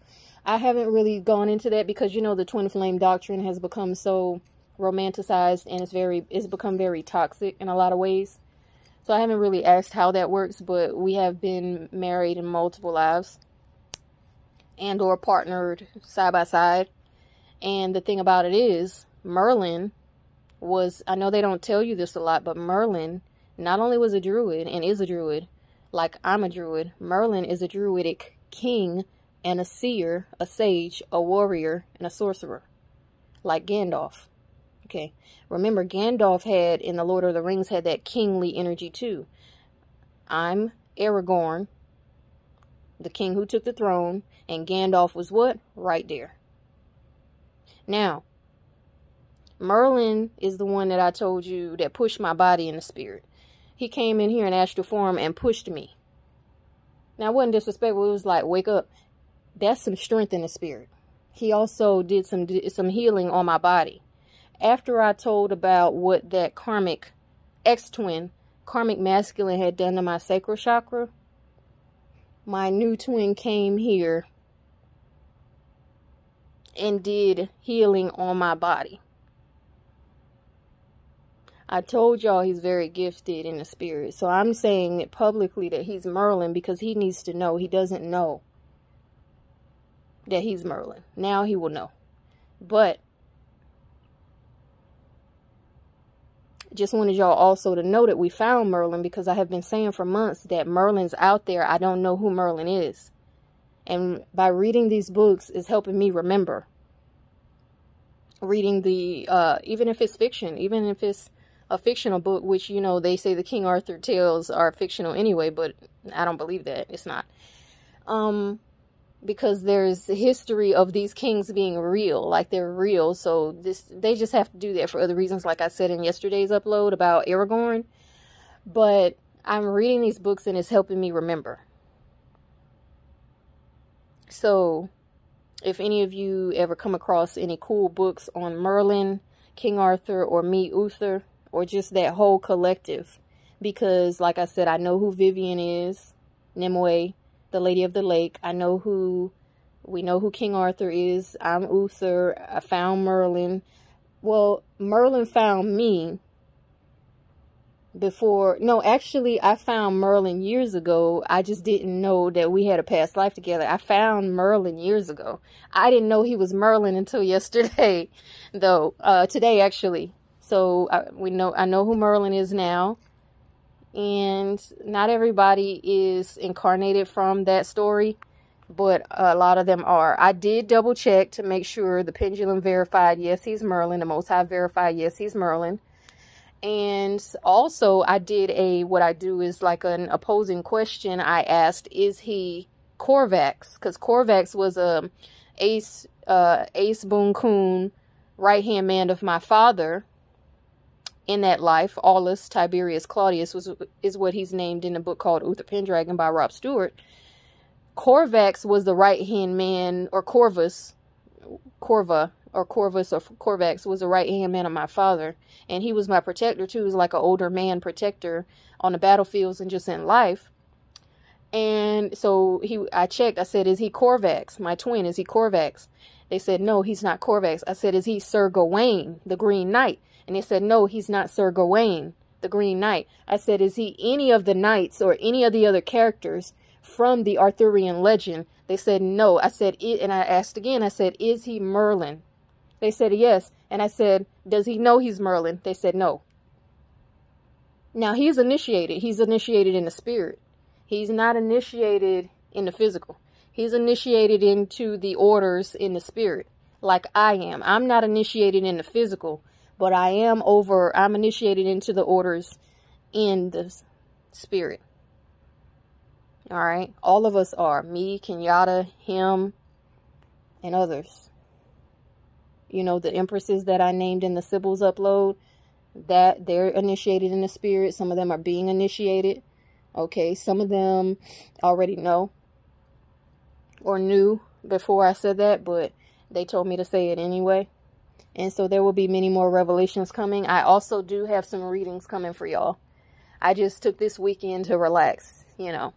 I haven't really gone into that because you know the twin flame doctrine has become so romanticized and it's very it's become very toxic in a lot of ways. So I haven't really asked how that works, but we have been married in multiple lives and or partnered side by side. And the thing about it is, Merlin was I know they don't tell you this a lot, but Merlin not only was a druid and is a druid, like I'm a druid, Merlin is a druidic king and a seer, a sage, a warrior, and a sorcerer, like Gandalf. Okay. Remember, Gandalf had, in The Lord of the Rings, had that kingly energy too. I'm Aragorn, the king who took the throne, and Gandalf was what? Right there. Now, Merlin is the one that I told you that pushed my body in the spirit. He came in here in astral form and pushed me. Now, it wasn't disrespectful. It was like, wake up. That's some strength in the spirit. He also did some some healing on my body after I told about what that karmic ex-twin, karmic masculine had done to my sacral chakra, my new twin came here and did healing on my body. I told y'all he's very gifted in the spirit. So I'm saying it publicly that he's Merlin because he needs to know. He doesn't know that he's Merlin. Now he will know. But just wanted y'all also to know that we found Merlin because I have been saying for months that Merlin's out there. I don't know who Merlin is. And by reading these books is helping me remember. Reading the, uh, even if it's fiction, even if it's a fictional book, which, you know, they say the King Arthur tales are fictional anyway, but I don't believe that. It's not. Um, because there's history of these kings being real, like they're real. So this they just have to do that for other reasons, like I said in yesterday's upload about Aragorn. But I'm reading these books and it's helping me remember. So if any of you ever come across any cool books on Merlin, King Arthur, or me, Uther, or just that whole collective, because like I said, I know who Vivian is, Nimue, the Lady of the Lake. I know who, we know who King Arthur is. I'm Uther. I found Merlin. Well, Merlin found me before. No, actually, I found Merlin years ago. I just didn't know that we had a past life together. I found Merlin years ago. I didn't know he was Merlin until yesterday, though. Uh, today, actually. So I, we know I know who Merlin is now and not everybody is incarnated from that story but a lot of them are. I did double check to make sure the pendulum verified yes he's merlin the most high verified yes he's merlin. And also i did a what i do is like an opposing question i asked is he corvax? Because corvax was a ace uh ace boon coon right hand man of my father in that life, Aulus Tiberius Claudius was is what he's named in a book called Uther Pendragon by Rob Stewart. Corvax was the right hand man, or Corvus, Corva, or Corvus, or Corvax was the right hand man of my father, and he was my protector too. He was like an older man protector on the battlefields and just in life. And so he, I checked. I said, "Is he Corvax? My twin? Is he Corvax?" They said, "No, he's not Corvax." I said, "Is he Sir Gawain, the Green Knight?" And they said, no, he's not Sir Gawain, the Green Knight. I said, is he any of the knights or any of the other characters from the Arthurian legend? They said, no. I said, it, and I asked again, I said, is he Merlin? They said, yes. And I said, does he know he's Merlin? They said, no. Now, he's initiated. He's initiated in the spirit. He's not initiated in the physical. He's initiated into the orders in the spirit, like I am. I'm not initiated in the physical, but I am over, I'm initiated into the orders in the spirit. All right. All of us are. Me, Kenyatta, him, and others. You know, the empresses that I named in the Sibyl's upload, that they're initiated in the spirit. Some of them are being initiated. Okay. Some of them already know or knew before I said that, but they told me to say it anyway. And so there will be many more revelations coming. I also do have some readings coming for y'all. I just took this weekend to relax, you know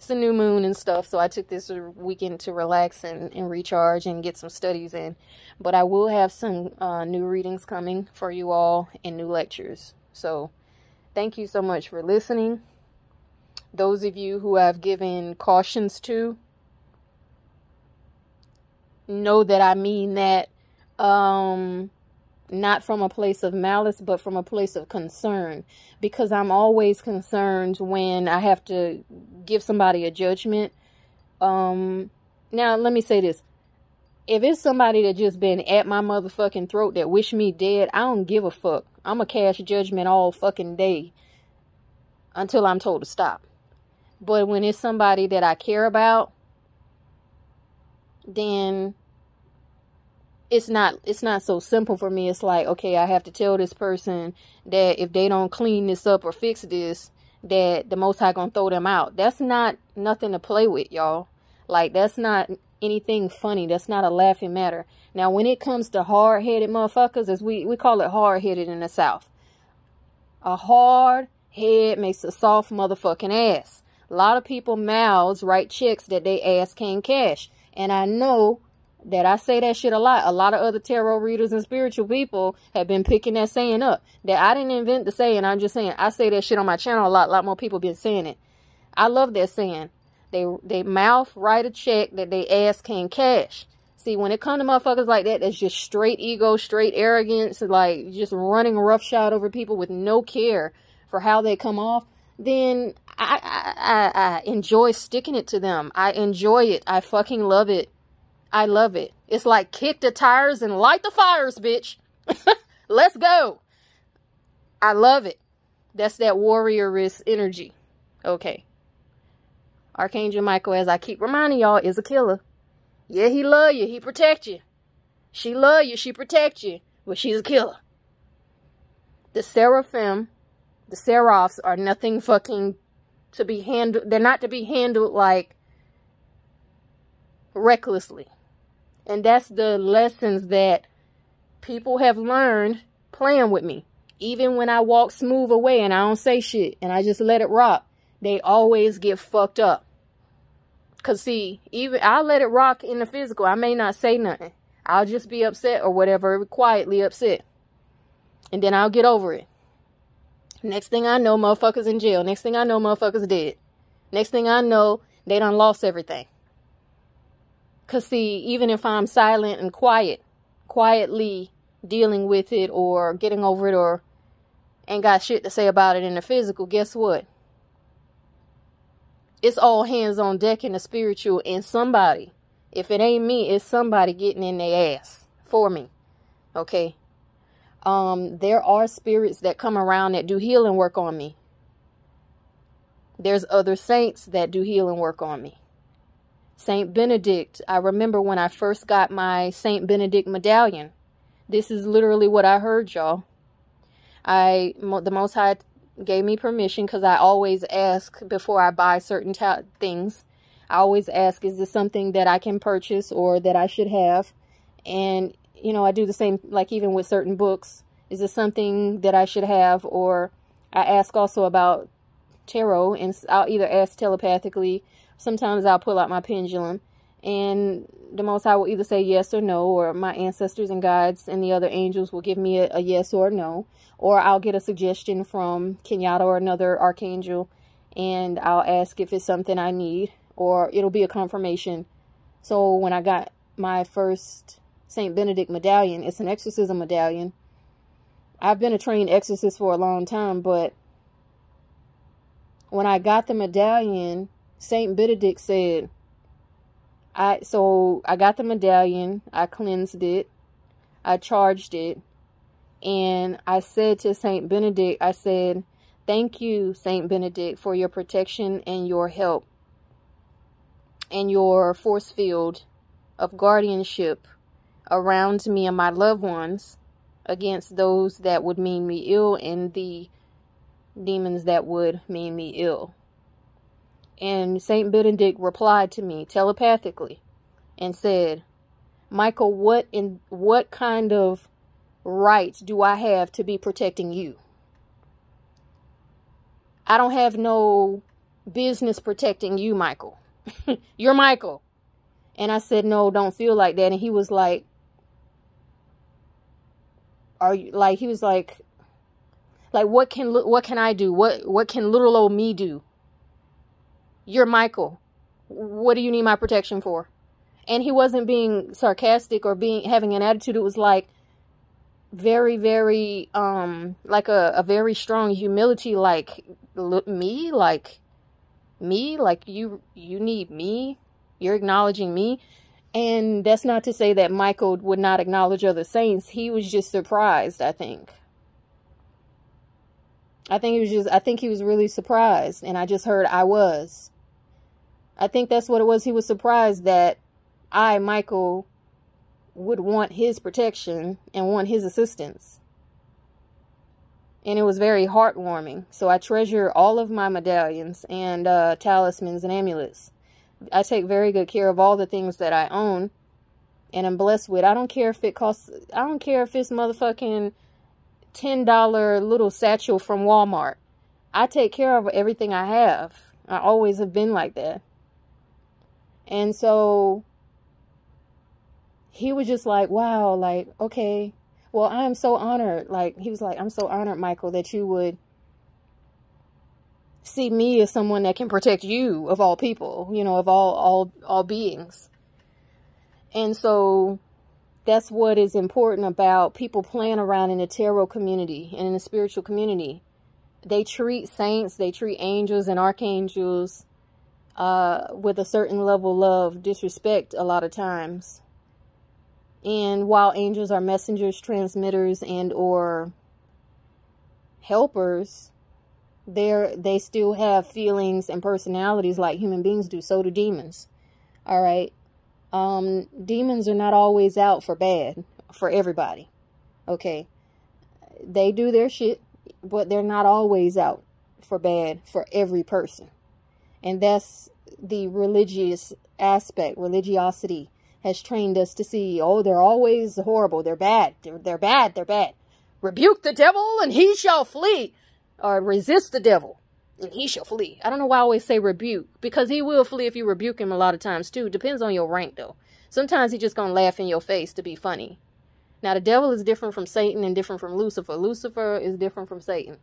it's a new moon and stuff. So I took this weekend to relax and, and recharge and get some studies in. But I will have some uh, new readings coming for you all and new lectures. So thank you so much for listening. Those of you who I've given cautions to, know that I mean that um, not from a place of malice, but from a place of concern. Because I'm always concerned when I have to give somebody a judgment. Um, now, let me say this. If it's somebody that just been at my motherfucking throat that wish me dead, I don't give a fuck. I'm a cash judgment all fucking day until I'm told to stop. But when it's somebody that I care about, then it's not it's not so simple for me. It's like, okay, I have to tell this person that if they don't clean this up or fix this, that the most high gonna throw them out. That's not nothing to play with, y'all. Like that's not anything funny. That's not a laughing matter. Now when it comes to hard headed motherfuckers, as we, we call it hard headed in the South. A hard head makes a soft motherfucking ass. A lot of people mouths write checks that they ass can't cash. And I know that I say that shit a lot. A lot of other tarot readers and spiritual people have been picking that saying up. That I didn't invent the saying. I'm just saying I say that shit on my channel a lot. A lot more people been saying it. I love that saying. They they mouth write a check that they ass can cash. See, when it comes to motherfuckers like that, that's just straight ego, straight arrogance, like just running roughshod over people with no care for how they come off, then I, I, I, I enjoy sticking it to them. I enjoy it. I fucking love it. I love it. It's like kick the tires and light the fires, bitch. Let's go. I love it. That's that warrioress energy. Okay. Archangel Michael, as I keep reminding y'all, is a killer. Yeah, he love you. He protect you. She love you. She protect you. But she's a killer. The seraphim, the seraphs are nothing fucking to be handled. They're not to be handled like recklessly. And that's the lessons that people have learned playing with me. Even when I walk smooth away and I don't say shit and I just let it rock, they always get fucked up. Cause see, even I let it rock in the physical. I may not say nothing. I'll just be upset or whatever, quietly upset. And then I'll get over it. Next thing I know, motherfuckers in jail. Next thing I know, motherfuckers dead. Next thing I know, they done lost everything. Because, see, even if I'm silent and quiet, quietly dealing with it or getting over it or ain't got shit to say about it in the physical, guess what? It's all hands on deck in the spiritual and somebody, if it ain't me, it's somebody getting in their ass for me. Okay? Um, there are spirits that come around that do healing work on me. There's other saints that do healing work on me. Saint Benedict. I remember when I first got my Saint Benedict medallion. This is literally what I heard, y'all. I the Most High gave me permission because I always ask before I buy certain things. I always ask, is this something that I can purchase or that I should have? And, you know, I do the same, like even with certain books. Is this something that I should have? Or I ask also about tarot and I'll either ask telepathically sometimes I'll pull out my pendulum and the Most High will either say yes or no, or my ancestors and guides and the other angels will give me a, a yes or a no, or I'll get a suggestion from Kenyatta or another archangel, and I'll ask if it's something I need, or it'll be a confirmation. So when I got my first Saint Benedict medallion, it's an exorcism medallion. I've been a trained exorcist for a long time, but when I got the medallion, Saint Benedict said, I so I got the medallion, I cleansed it, I charged it, and I said to Saint Benedict, I said, "Thank you, Saint Benedict, for your protection and your help and your force field of guardianship around me and my loved ones against those that would mean me ill and the demons that would mean me ill." And St. Benedict replied to me telepathically and said, Michael, what in what kind of rights do I have to be protecting you? I don't have no business protecting you, Michael. You're Michael. And I said, no, don't feel like that. And he was like, are you like, he was like, like, what can, what can I do? What, what can little old me do? You're Michael. What do you need my protection for? And he wasn't being sarcastic or being having an attitude. It was like very, very, um, like a, a very strong humility. Like me, like me, like you, you need me. You're acknowledging me. And that's not to say that Michael would not acknowledge other saints. He was just surprised, I think. I think he was just, I think he was really surprised. And I just heard I was. I think that's what it was. He was surprised that I, Michael, would want his protection and want his assistance. And it was very heartwarming. So I treasure all of my medallions and uh, talismans and amulets. I take very good care of all the things that I own and I'm blessed with. I don't care if it costs, I don't care if it's motherfucking $10 little satchel from Walmart. I take care of everything I have. I always have been like that. And so he was just like, wow, like, okay, well, I'm so honored. Like, he was like, I'm so honored, Michael, that you would see me as someone that can protect you of all people, you know, of all, all, all beings. And so that's what is important about people playing around in the tarot community and in the spiritual community. They treat saints, they treat angels and archangels uh, with a certain level of disrespect a lot of times. And while angels are messengers, transmitters, and or helpers, they're, they still have feelings and personalities like human beings do. So do demons. All right. Um, demons are not always out for bad for everybody. Okay. They do their shit, but they're not always out for bad for every person. And that's the religious aspect, religiosity has trained us to see, oh, they're always horrible. They're bad. They're, they're bad. They're bad. Rebuke the devil and he shall flee. Or resist the devil and he shall flee. I don't know why I always say rebuke because he will flee if you rebuke him a lot of times too. Depends on your rank though. Sometimes he's just to laugh in your face to be funny. Now the devil is different from Satan and different from Lucifer. Lucifer is different from Satan.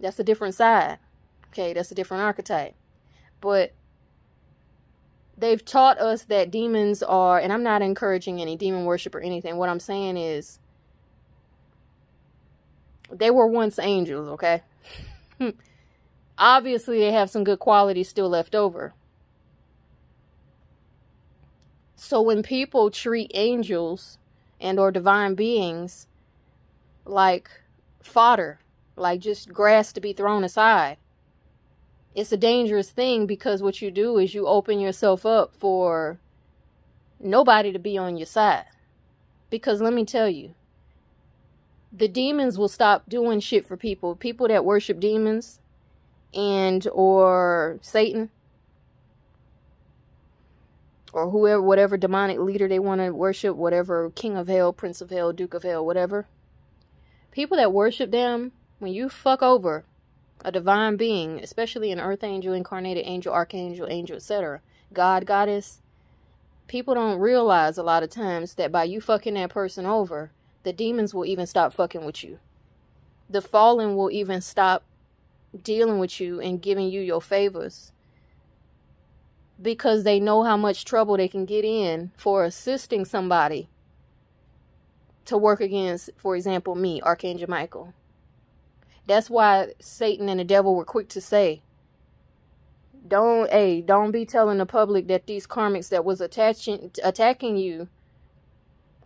That's a different side. Okay, that's a different archetype. But they've taught us that demons are, and I'm not encouraging any demon worship or anything. What I'm saying is, they were once angels, okay? Obviously, they have some good qualities still left over. So when people treat angels and or divine beings like fodder, like just grass to be thrown aside, it's a dangerous thing because what you do is you open yourself up for nobody to be on your side. Because let me tell you, the demons will stop doing shit for people. People that worship demons and or Satan or whoever, whatever demonic leader they want to worship, whatever king of hell, prince of hell, duke of hell, whatever. People that worship them, when you fuck over a divine being, especially an earth angel, incarnated angel, archangel, angel, etc., God, goddess, people don't realize a lot of times that by you fucking that person over, the demons will even stop fucking with you. The fallen will even stop dealing with you and giving you your favors because they know how much trouble they can get in for assisting somebody to work against, for example, me, Archangel Michael. That's why Satan and the devil were quick to say, Don't, hey, don't be telling the public that these karmics that was attaching, attacking you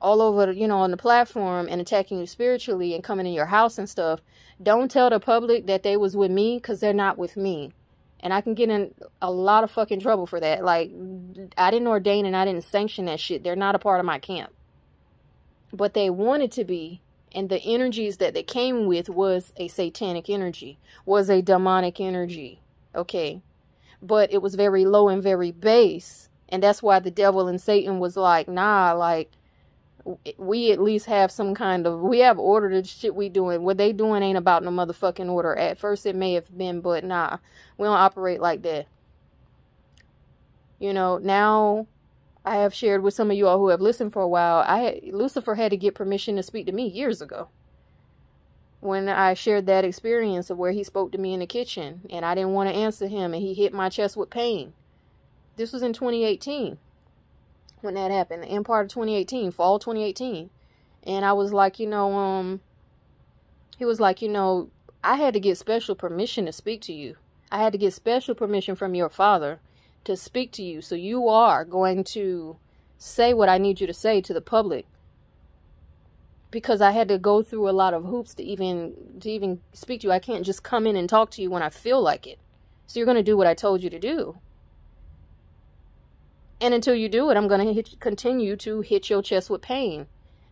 all over, you know, on the platform and attacking you spiritually and coming in your house and stuff. Don't tell the public that they was with me because they're not with me. And I can get in a lot of fucking trouble for that. Like, I didn't ordain and I didn't sanction that shit. They're not a part of my camp. But they wanted to be. And the energies that they came with was a satanic energy, was a demonic energy. Okay. But it was very low and very base. And that's why the devil and Satan was like, nah, like, we at least have some kind of we have order to shit we doing. What they doing ain't about no motherfucking order. At first it may have been, but nah, we don't operate like that. You know, now I have shared with some of you all who have listened for a while. I Lucifer had to get permission to speak to me years ago. When I shared that experience of where he spoke to me in the kitchen and I didn't want to answer him and he hit my chest with pain. This was in 2018 when that happened in part of 2018, fall 2018. And I was like, you know, um, he was like, you know, I had to get special permission to speak to you. I had to get special permission from your father to speak to you. So you are going to say what I need you to say to the public. Because I had to go through a lot of hoops to even to even speak to you. I can't just come in and talk to you when I feel like it. So you're going to do what I told you to do. And until you do it, I'm going to continue to hit your chest with pain.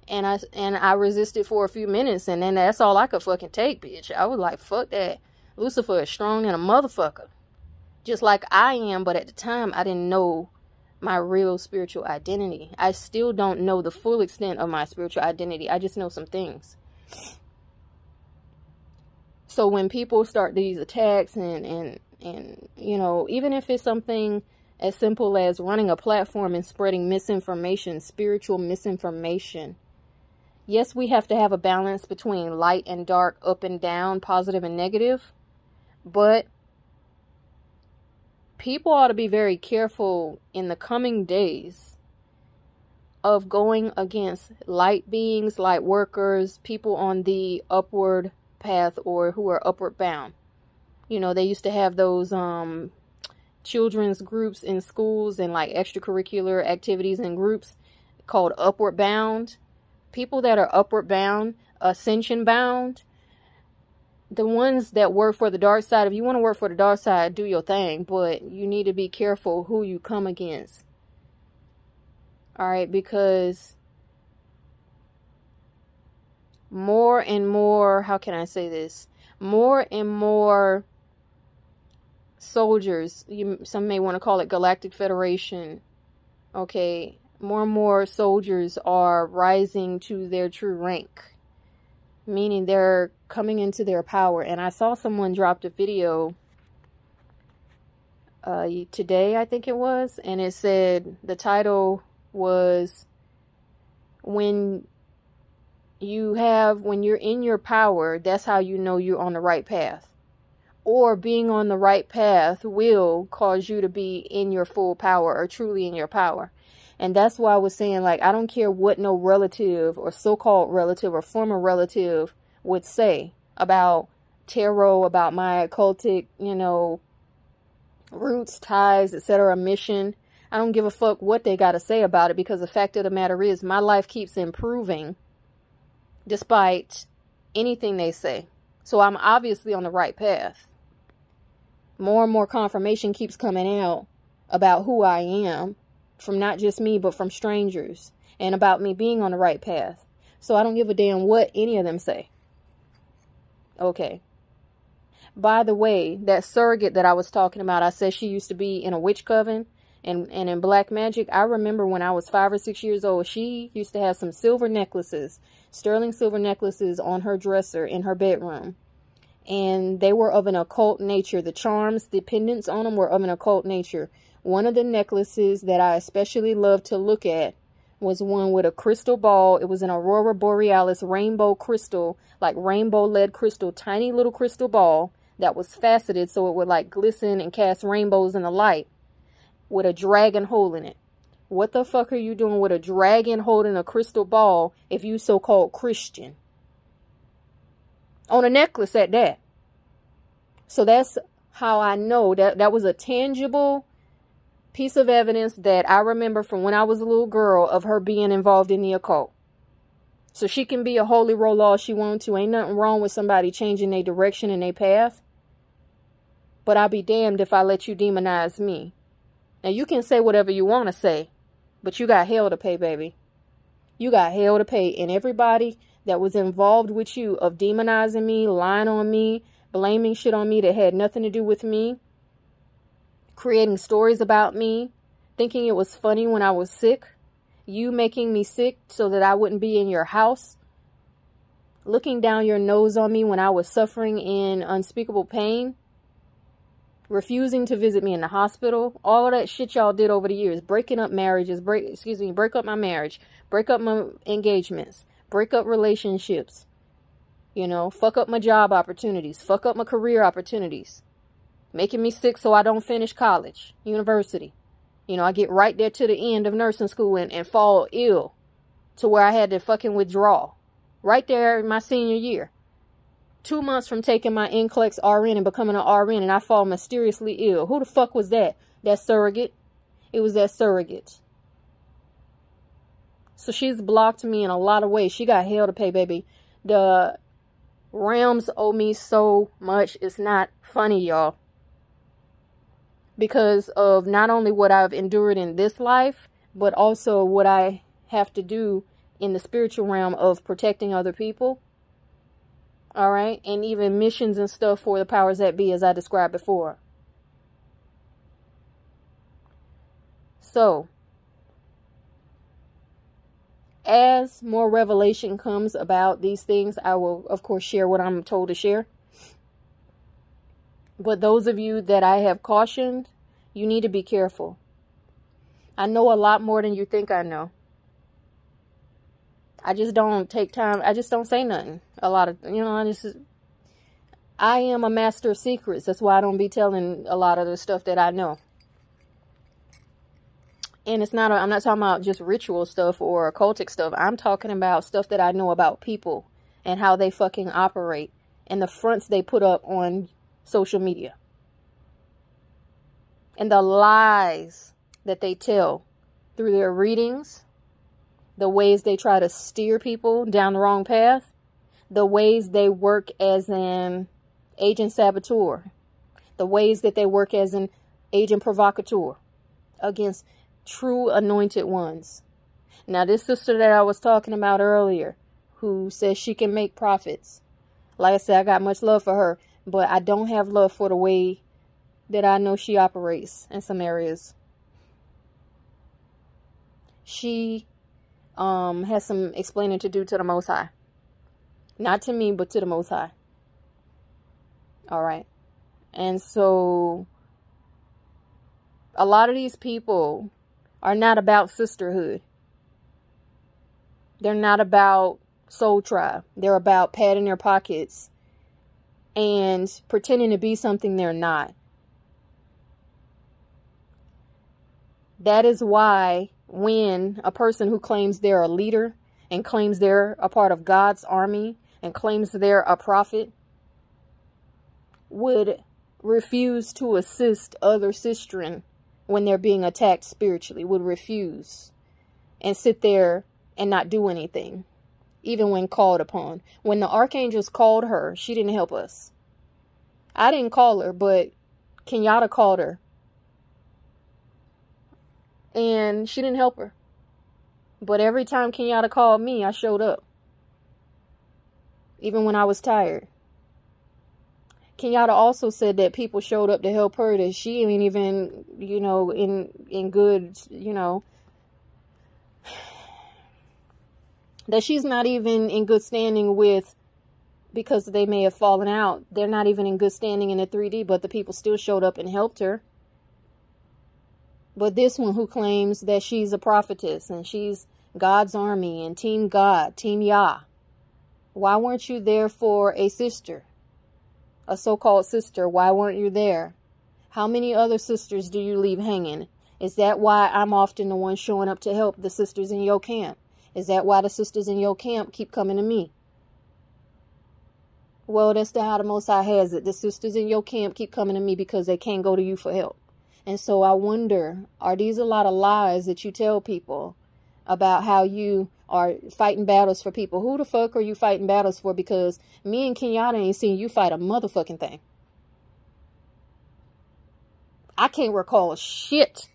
And I and I resisted for a few minutes, and then that's all I could fucking take, bitch. I was like, fuck that. Lucifer is strong and a motherfucker. Just like I am, but at the time, I didn't know my real spiritual identity. I still don't know the full extent of my spiritual identity. I just know some things. So when people start these attacks and, and, and, you know, even if it's something as simple as running a platform and spreading misinformation, spiritual misinformation. Yes, we have to have a balance between light and dark, up and down, positive and negative, but people ought to be very careful in the coming days of going against light beings, light workers, people on the upward path or who are upward bound. You know, they used to have those um children's groups in schools and like extracurricular activities and groups called Upward Bound. People that are upward bound, ascension bound, the ones that work for the dark side, if you want to work for the dark side, do your thing, but you need to be careful who you come against. All right, because more and more, how can I say this? More and more soldiers, you, some may want to call it Galactic Federation, okay, more and more soldiers are rising to their true rank, meaning they're coming into their power. And I saw someone dropped a video uh, today, I think it was, and it said the title was when you have when you're in your power that's how you know you're on the right path or being on the right path will cause you to be in your full power or truly in your power. And that's why I was saying, like, I don't care what no relative or so-called relative or former relative would say about tarot, about my occultic, you know, roots, ties, etc., mission. I don't give a fuck what they got to say about it because the fact of the matter is my life keeps improving despite anything they say. So I'm obviously on the right path more and more confirmation keeps coming out about who I am from not just me, but from strangers and about me being on the right path. So I don't give a damn what any of them say. Okay. By the way, that surrogate that I was talking about, I said she used to be in a witch coven and, and in black magic. I remember when I was five or six years old, she used to have some silver necklaces, sterling silver necklaces on her dresser in her bedroom and they were of an occult nature. The charms, the pendants on them were of an occult nature. One of the necklaces that I especially loved to look at was one with a crystal ball. It was an Aurora Borealis rainbow crystal, like rainbow lead crystal, tiny little crystal ball that was faceted so it would like glisten and cast rainbows in the light with a dragon hole in it. What the fuck are you doing with a dragon holding a crystal ball if you so-called Christian? On a necklace at that. So that's how I know that that was a tangible piece of evidence that I remember from when I was a little girl of her being involved in the occult. So she can be a holy roll all she wants to. Ain't nothing wrong with somebody changing their direction and their path. But I'll be damned if I let you demonize me. Now you can say whatever you want to say, but you got hell to pay, baby. You got hell to pay. And everybody that was involved with you of demonizing me, lying on me, blaming shit on me that had nothing to do with me, creating stories about me, thinking it was funny when I was sick, you making me sick so that I wouldn't be in your house, looking down your nose on me when I was suffering in unspeakable pain, refusing to visit me in the hospital, all of that shit y'all did over the years, breaking up marriages, break excuse me, break up my marriage, break up my engagements, break up relationships, you know, fuck up my job opportunities, fuck up my career opportunities, making me sick so I don't finish college, university. You know, I get right there to the end of nursing school and, and fall ill to where I had to fucking withdraw. Right there in my senior year. Two months from taking my NCLEX RN and becoming an RN and I fall mysteriously ill. Who the fuck was that? That surrogate? It was that surrogate. So she's blocked me in a lot of ways. She got hell to pay, baby. The realms owe me so much. It's not funny, y'all because of not only what I've endured in this life, but also what I have to do in the spiritual realm of protecting other people. All right. And even missions and stuff for the powers that be, as I described before. So, as more revelation comes about these things, I will, of course, share what I'm told to share. But those of you that I have cautioned, you need to be careful. I know a lot more than you think I know. I just don't take time. I just don't say nothing. A lot of, you know, I just, I am a master of secrets. That's why I don't be telling a lot of the stuff that I know. And it's not, i am not talking about just ritual stuff or occultic stuff. I'm talking about stuff that I know about people and how they fucking operate and the fronts they put up on social media. And the lies that they tell through their readings, the ways they try to steer people down the wrong path, the ways they work as an agent saboteur, the ways that they work as an agent provocateur against true anointed ones. Now, this sister that I was talking about earlier, who says she can make prophets, like I said, I got much love for her. But I don't have love for the way that I know she operates in some areas. She um, has some explaining to do to the Most High. Not to me, but to the Most High. All right. And so a lot of these people are not about sisterhood. They're not about soul tribe. They're about padding their pockets and pretending to be something they're not. That is why when a person who claims they're a leader and claims they're a part of God's army and claims they're a prophet would refuse to assist other sistren when they're being attacked spiritually, would refuse and sit there and not do anything even when called upon. When the archangels called her, she didn't help us. I didn't call her, but Kenyatta called her. And she didn't help her. But every time Kenyatta called me, I showed up. Even when I was tired. Kenyatta also said that people showed up to help her that she ain't even, you know, in in good, you know, that she's not even in good standing with because they may have fallen out. They're not even in good standing in the 3D, but the people still showed up and helped her. But this one who claims that she's a prophetess and she's God's army and Team God, Team Yah. Why weren't you there for a sister? A so-called sister. Why weren't you there? How many other sisters do you leave hanging? Is that why I'm often the one showing up to help the sisters in your camp? Is that why the sisters in your camp keep coming to me? Well, that's the how the Most High has it. The sisters in your camp keep coming to me because they can't go to you for help. And so I wonder, are these a lot of lies that you tell people about how you are fighting battles for people? Who the fuck are you fighting battles for? Because me and Kenyatta ain't seen you fight a motherfucking thing. I can't recall shit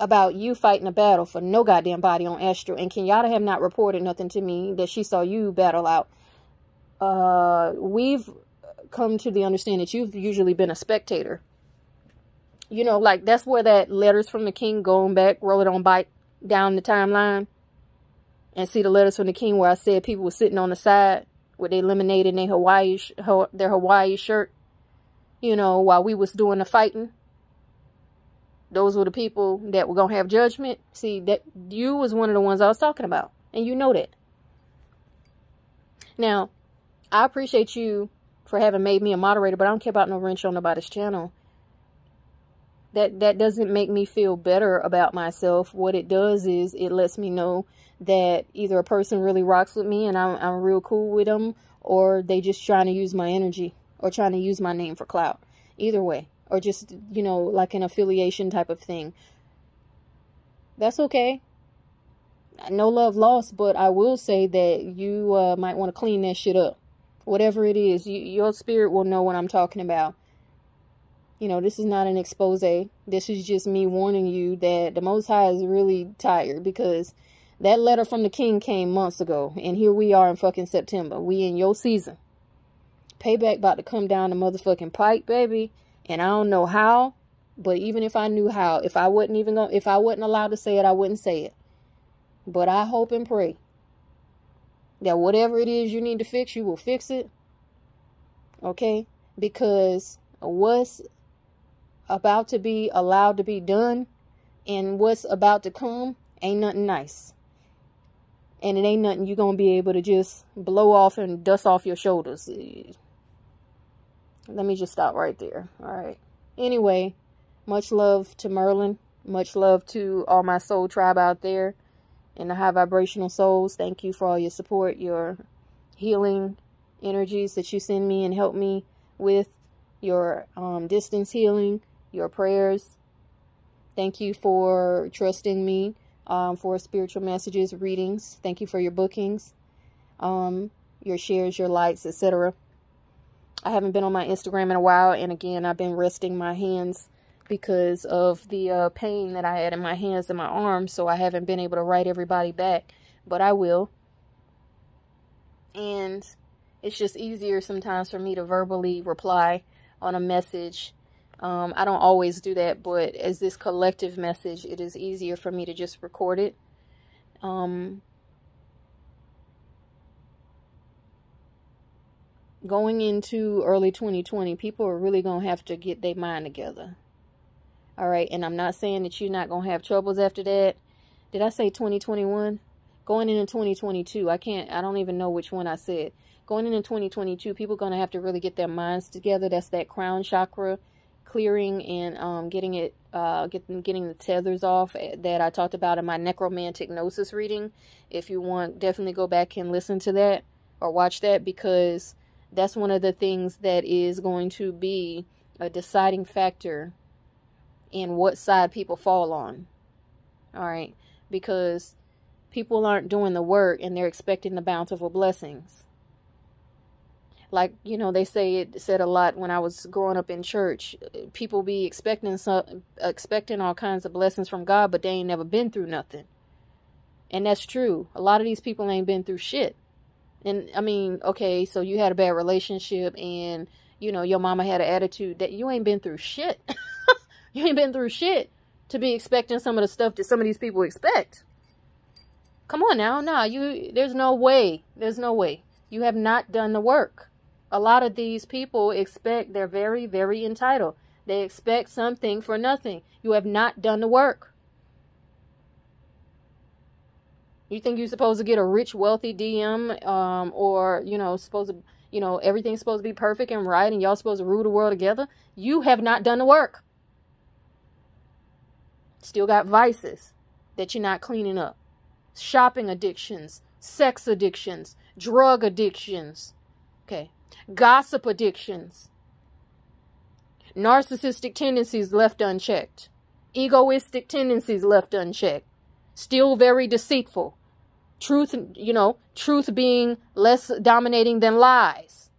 about you fighting a battle for no goddamn body on Astro. And Kenyatta have not reported nothing to me that she saw you battle out. Uh, we've come to the understanding that you've usually been a spectator. You know, like that's where that letters from the king going back, roll it on bike down the timeline. And see the letters from the king where I said people were sitting on the side with their lemonade and their Hawaii, their Hawaii shirt. You know, while we was doing the fighting those were the people that were going to have judgment. See, that you was one of the ones I was talking about. And you know that. Now, I appreciate you for having made me a moderator, but I don't care about no wrench on nobody's channel. That that doesn't make me feel better about myself. What it does is it lets me know that either a person really rocks with me and I'm, I'm real cool with them, or they just trying to use my energy or trying to use my name for clout. Either way or just, you know, like an affiliation type of thing. That's okay. No love lost, but I will say that you uh, might want to clean that shit up. Whatever it is, you, your spirit will know what I'm talking about. You know, this is not an expose. This is just me warning you that the Most High is really tired because that letter from the king came months ago. And here we are in fucking September. We in your season. Payback about to come down the motherfucking pipe, baby. And I don't know how, but even if I knew how, if I wasn't even going if I wasn't allowed to say it, I wouldn't say it. But I hope and pray that whatever it is you need to fix, you will fix it. Okay? Because what's about to be allowed to be done and what's about to come ain't nothing nice. And it ain't nothing you're going to be able to just blow off and dust off your shoulders. Let me just stop right there. All right. Anyway, much love to Merlin. Much love to all my soul tribe out there and the high vibrational souls. Thank you for all your support, your healing energies that you send me and help me with, your um, distance healing, your prayers. Thank you for trusting me um, for spiritual messages, readings. Thank you for your bookings, um, your shares, your likes, etc. I haven't been on my Instagram in a while. And again, I've been resting my hands because of the uh, pain that I had in my hands and my arms. So I haven't been able to write everybody back. But I will. And it's just easier sometimes for me to verbally reply on a message. Um, I don't always do that, but as this collective message, it is easier for me to just record it. Um, going into early 2020, people are really going to have to get their mind together. All right. And I'm not saying that you're not going to have troubles after that. Did I say 2021? Going into 2022, I can't, I don't even know which one I said. Going into 2022, people are going to have to really get their minds together. That's that crown chakra clearing and um, getting it, uh, getting, getting the tethers off eh, that I talked about in my necromantic gnosis reading. If you want, definitely go back and listen to that or watch that because that's one of the things that is going to be a deciding factor in what side people fall on. All right. Because people aren't doing the work and they're expecting the bountiful blessings. Like, you know, they say it said a lot when I was growing up in church. People be expecting some, expecting all kinds of blessings from God, but they ain't never been through nothing. And that's true. A lot of these people ain't been through shit. And I mean, okay, so you had a bad relationship and, you know, your mama had an attitude that you ain't been through shit. you ain't been through shit to be expecting some of the stuff that some of these people expect. Come on now. nah you, there's no way. There's no way. You have not done the work. A lot of these people expect, they're very, very entitled. They expect something for nothing. You have not done the work. You think you're supposed to get a rich, wealthy DM, um, or you know, supposed to, you know, everything's supposed to be perfect and right, and y'all supposed to rule the world together? You have not done the work. Still got vices that you're not cleaning up, shopping addictions, sex addictions, drug addictions. Okay, Gossip addictions. Narcissistic tendencies left unchecked. Egoistic tendencies left unchecked. Still very deceitful. Truth, you know, truth being less dominating than lies.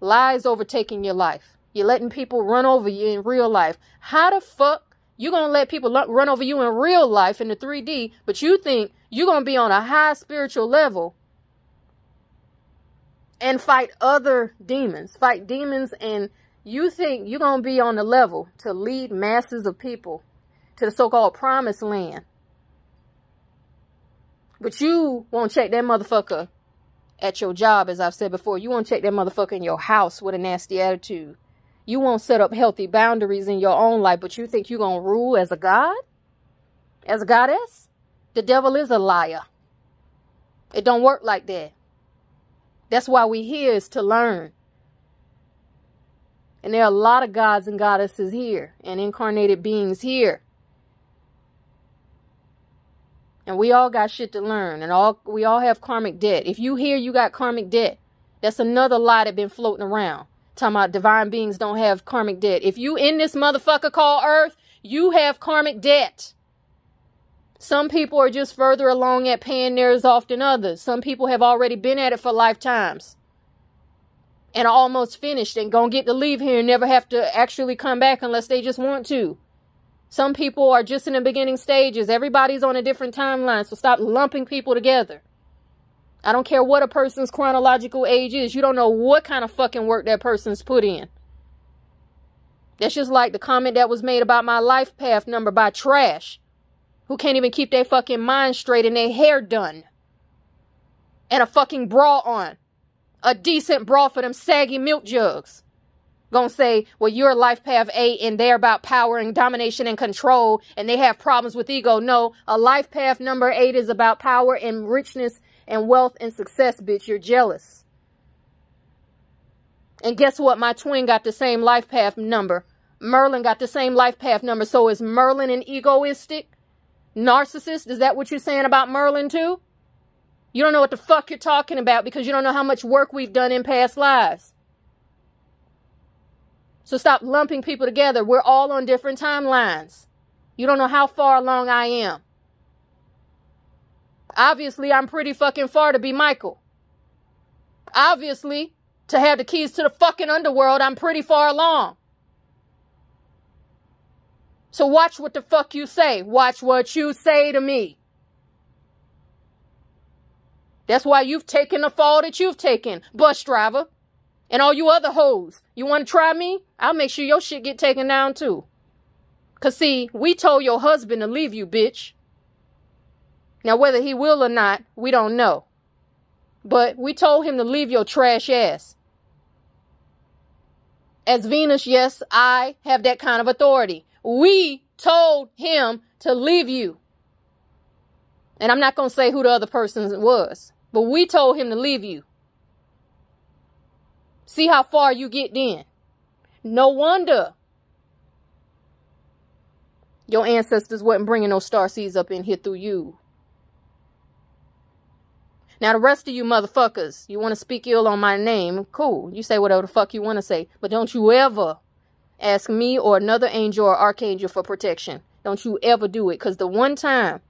Lies overtaking your life. You're letting people run over you in real life. How the fuck you gonna let people run over you in real life in the 3D, but you think you're gonna be on a high spiritual level and fight other demons, fight demons, and you think you're gonna be on the level to lead masses of people to the so-called promised land. But you won't check that motherfucker at your job, as I've said before. You won't check that motherfucker in your house with a nasty attitude. You won't set up healthy boundaries in your own life, but you think you're going to rule as a god? As a goddess? The devil is a liar. It don't work like that. That's why we here is to learn. And there are a lot of gods and goddesses here and incarnated beings here. And we all got shit to learn and all we all have karmic debt. If you hear you got karmic debt, that's another lie that been floating around. Talking about divine beings don't have karmic debt. If you in this motherfucker called earth, you have karmic debt. Some people are just further along at paying theirs off than others. Some people have already been at it for lifetimes and almost finished and gonna get to leave here and never have to actually come back unless they just want to. Some people are just in the beginning stages. Everybody's on a different timeline, so stop lumping people together. I don't care what a person's chronological age is. You don't know what kind of fucking work that person's put in. That's just like the comment that was made about my life path number by Trash, who can't even keep their fucking mind straight and their hair done. And a fucking bra on. A decent bra for them saggy milk jugs gonna say, well, you're life path eight and they're about power and domination and control and they have problems with ego. No, a life path number eight is about power and richness and wealth and success, bitch. You're jealous. And guess what? My twin got the same life path number. Merlin got the same life path number. So is Merlin an egoistic narcissist? Is that what you're saying about Merlin too? You don't know what the fuck you're talking about because you don't know how much work we've done in past lives. So stop lumping people together. We're all on different timelines. You don't know how far along I am. Obviously, I'm pretty fucking far to be Michael. Obviously, to have the keys to the fucking underworld, I'm pretty far along. So watch what the fuck you say. Watch what you say to me. That's why you've taken the fall that you've taken, bus driver. And all you other hoes, you want to try me? I'll make sure your shit get taken down too. Cause see, we told your husband to leave you, bitch. Now whether he will or not, we don't know. But we told him to leave your trash ass. As Venus, yes, I have that kind of authority. We told him to leave you. And I'm not going to say who the other person was, but we told him to leave you. See how far you get then. No wonder your ancestors wasn't bringing those star seeds up in here through you. Now, the rest of you motherfuckers, you want to speak ill on my name, cool. You say whatever the fuck you want to say. But don't you ever ask me or another angel or archangel for protection. Don't you ever do it. Because the one time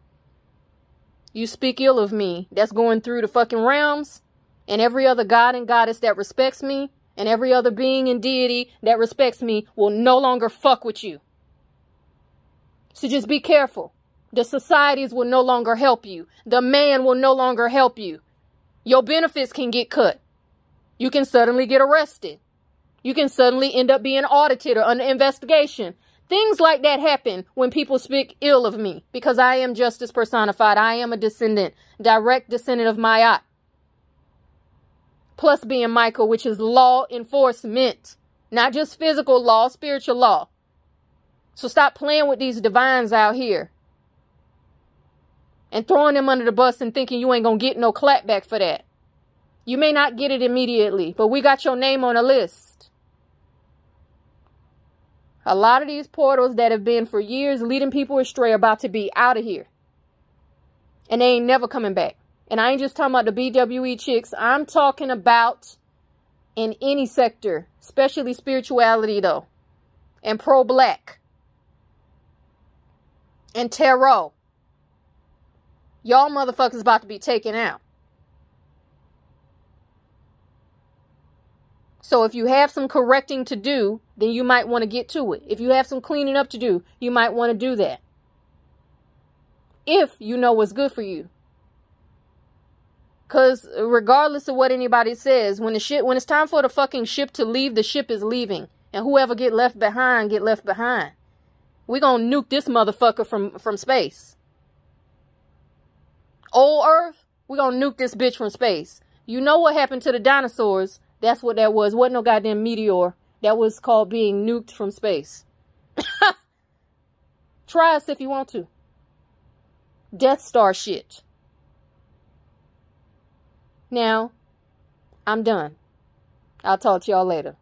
you speak ill of me, that's going through the fucking realms, and every other god and goddess that respects me and every other being and deity that respects me will no longer fuck with you. So just be careful. The societies will no longer help you. The man will no longer help you. Your benefits can get cut. You can suddenly get arrested. You can suddenly end up being audited or under investigation. Things like that happen when people speak ill of me because I am justice personified. I am a descendant, direct descendant of Ma'at plus being Michael, which is law enforcement, not just physical law, spiritual law. So stop playing with these divines out here and throwing them under the bus and thinking you ain't going to get no clapback for that. You may not get it immediately, but we got your name on a list. A lot of these portals that have been for years leading people astray are about to be out of here. And they ain't never coming back. And I ain't just talking about the BWE chicks. I'm talking about in any sector, especially spirituality, though, and pro black and tarot. Y'all motherfuckers about to be taken out. So if you have some correcting to do, then you might want to get to it. If you have some cleaning up to do, you might want to do that. If you know what's good for you. Cause regardless of what anybody says, when the ship when it's time for the fucking ship to leave, the ship is leaving. And whoever get left behind, get left behind. We gonna nuke this motherfucker from, from space. Old Earth, we gonna nuke this bitch from space. You know what happened to the dinosaurs that's what that was. Wasn't no goddamn meteor. That was called being nuked from space. Try us if you want to. Death Star shit. Now, I'm done. I'll talk to y'all later.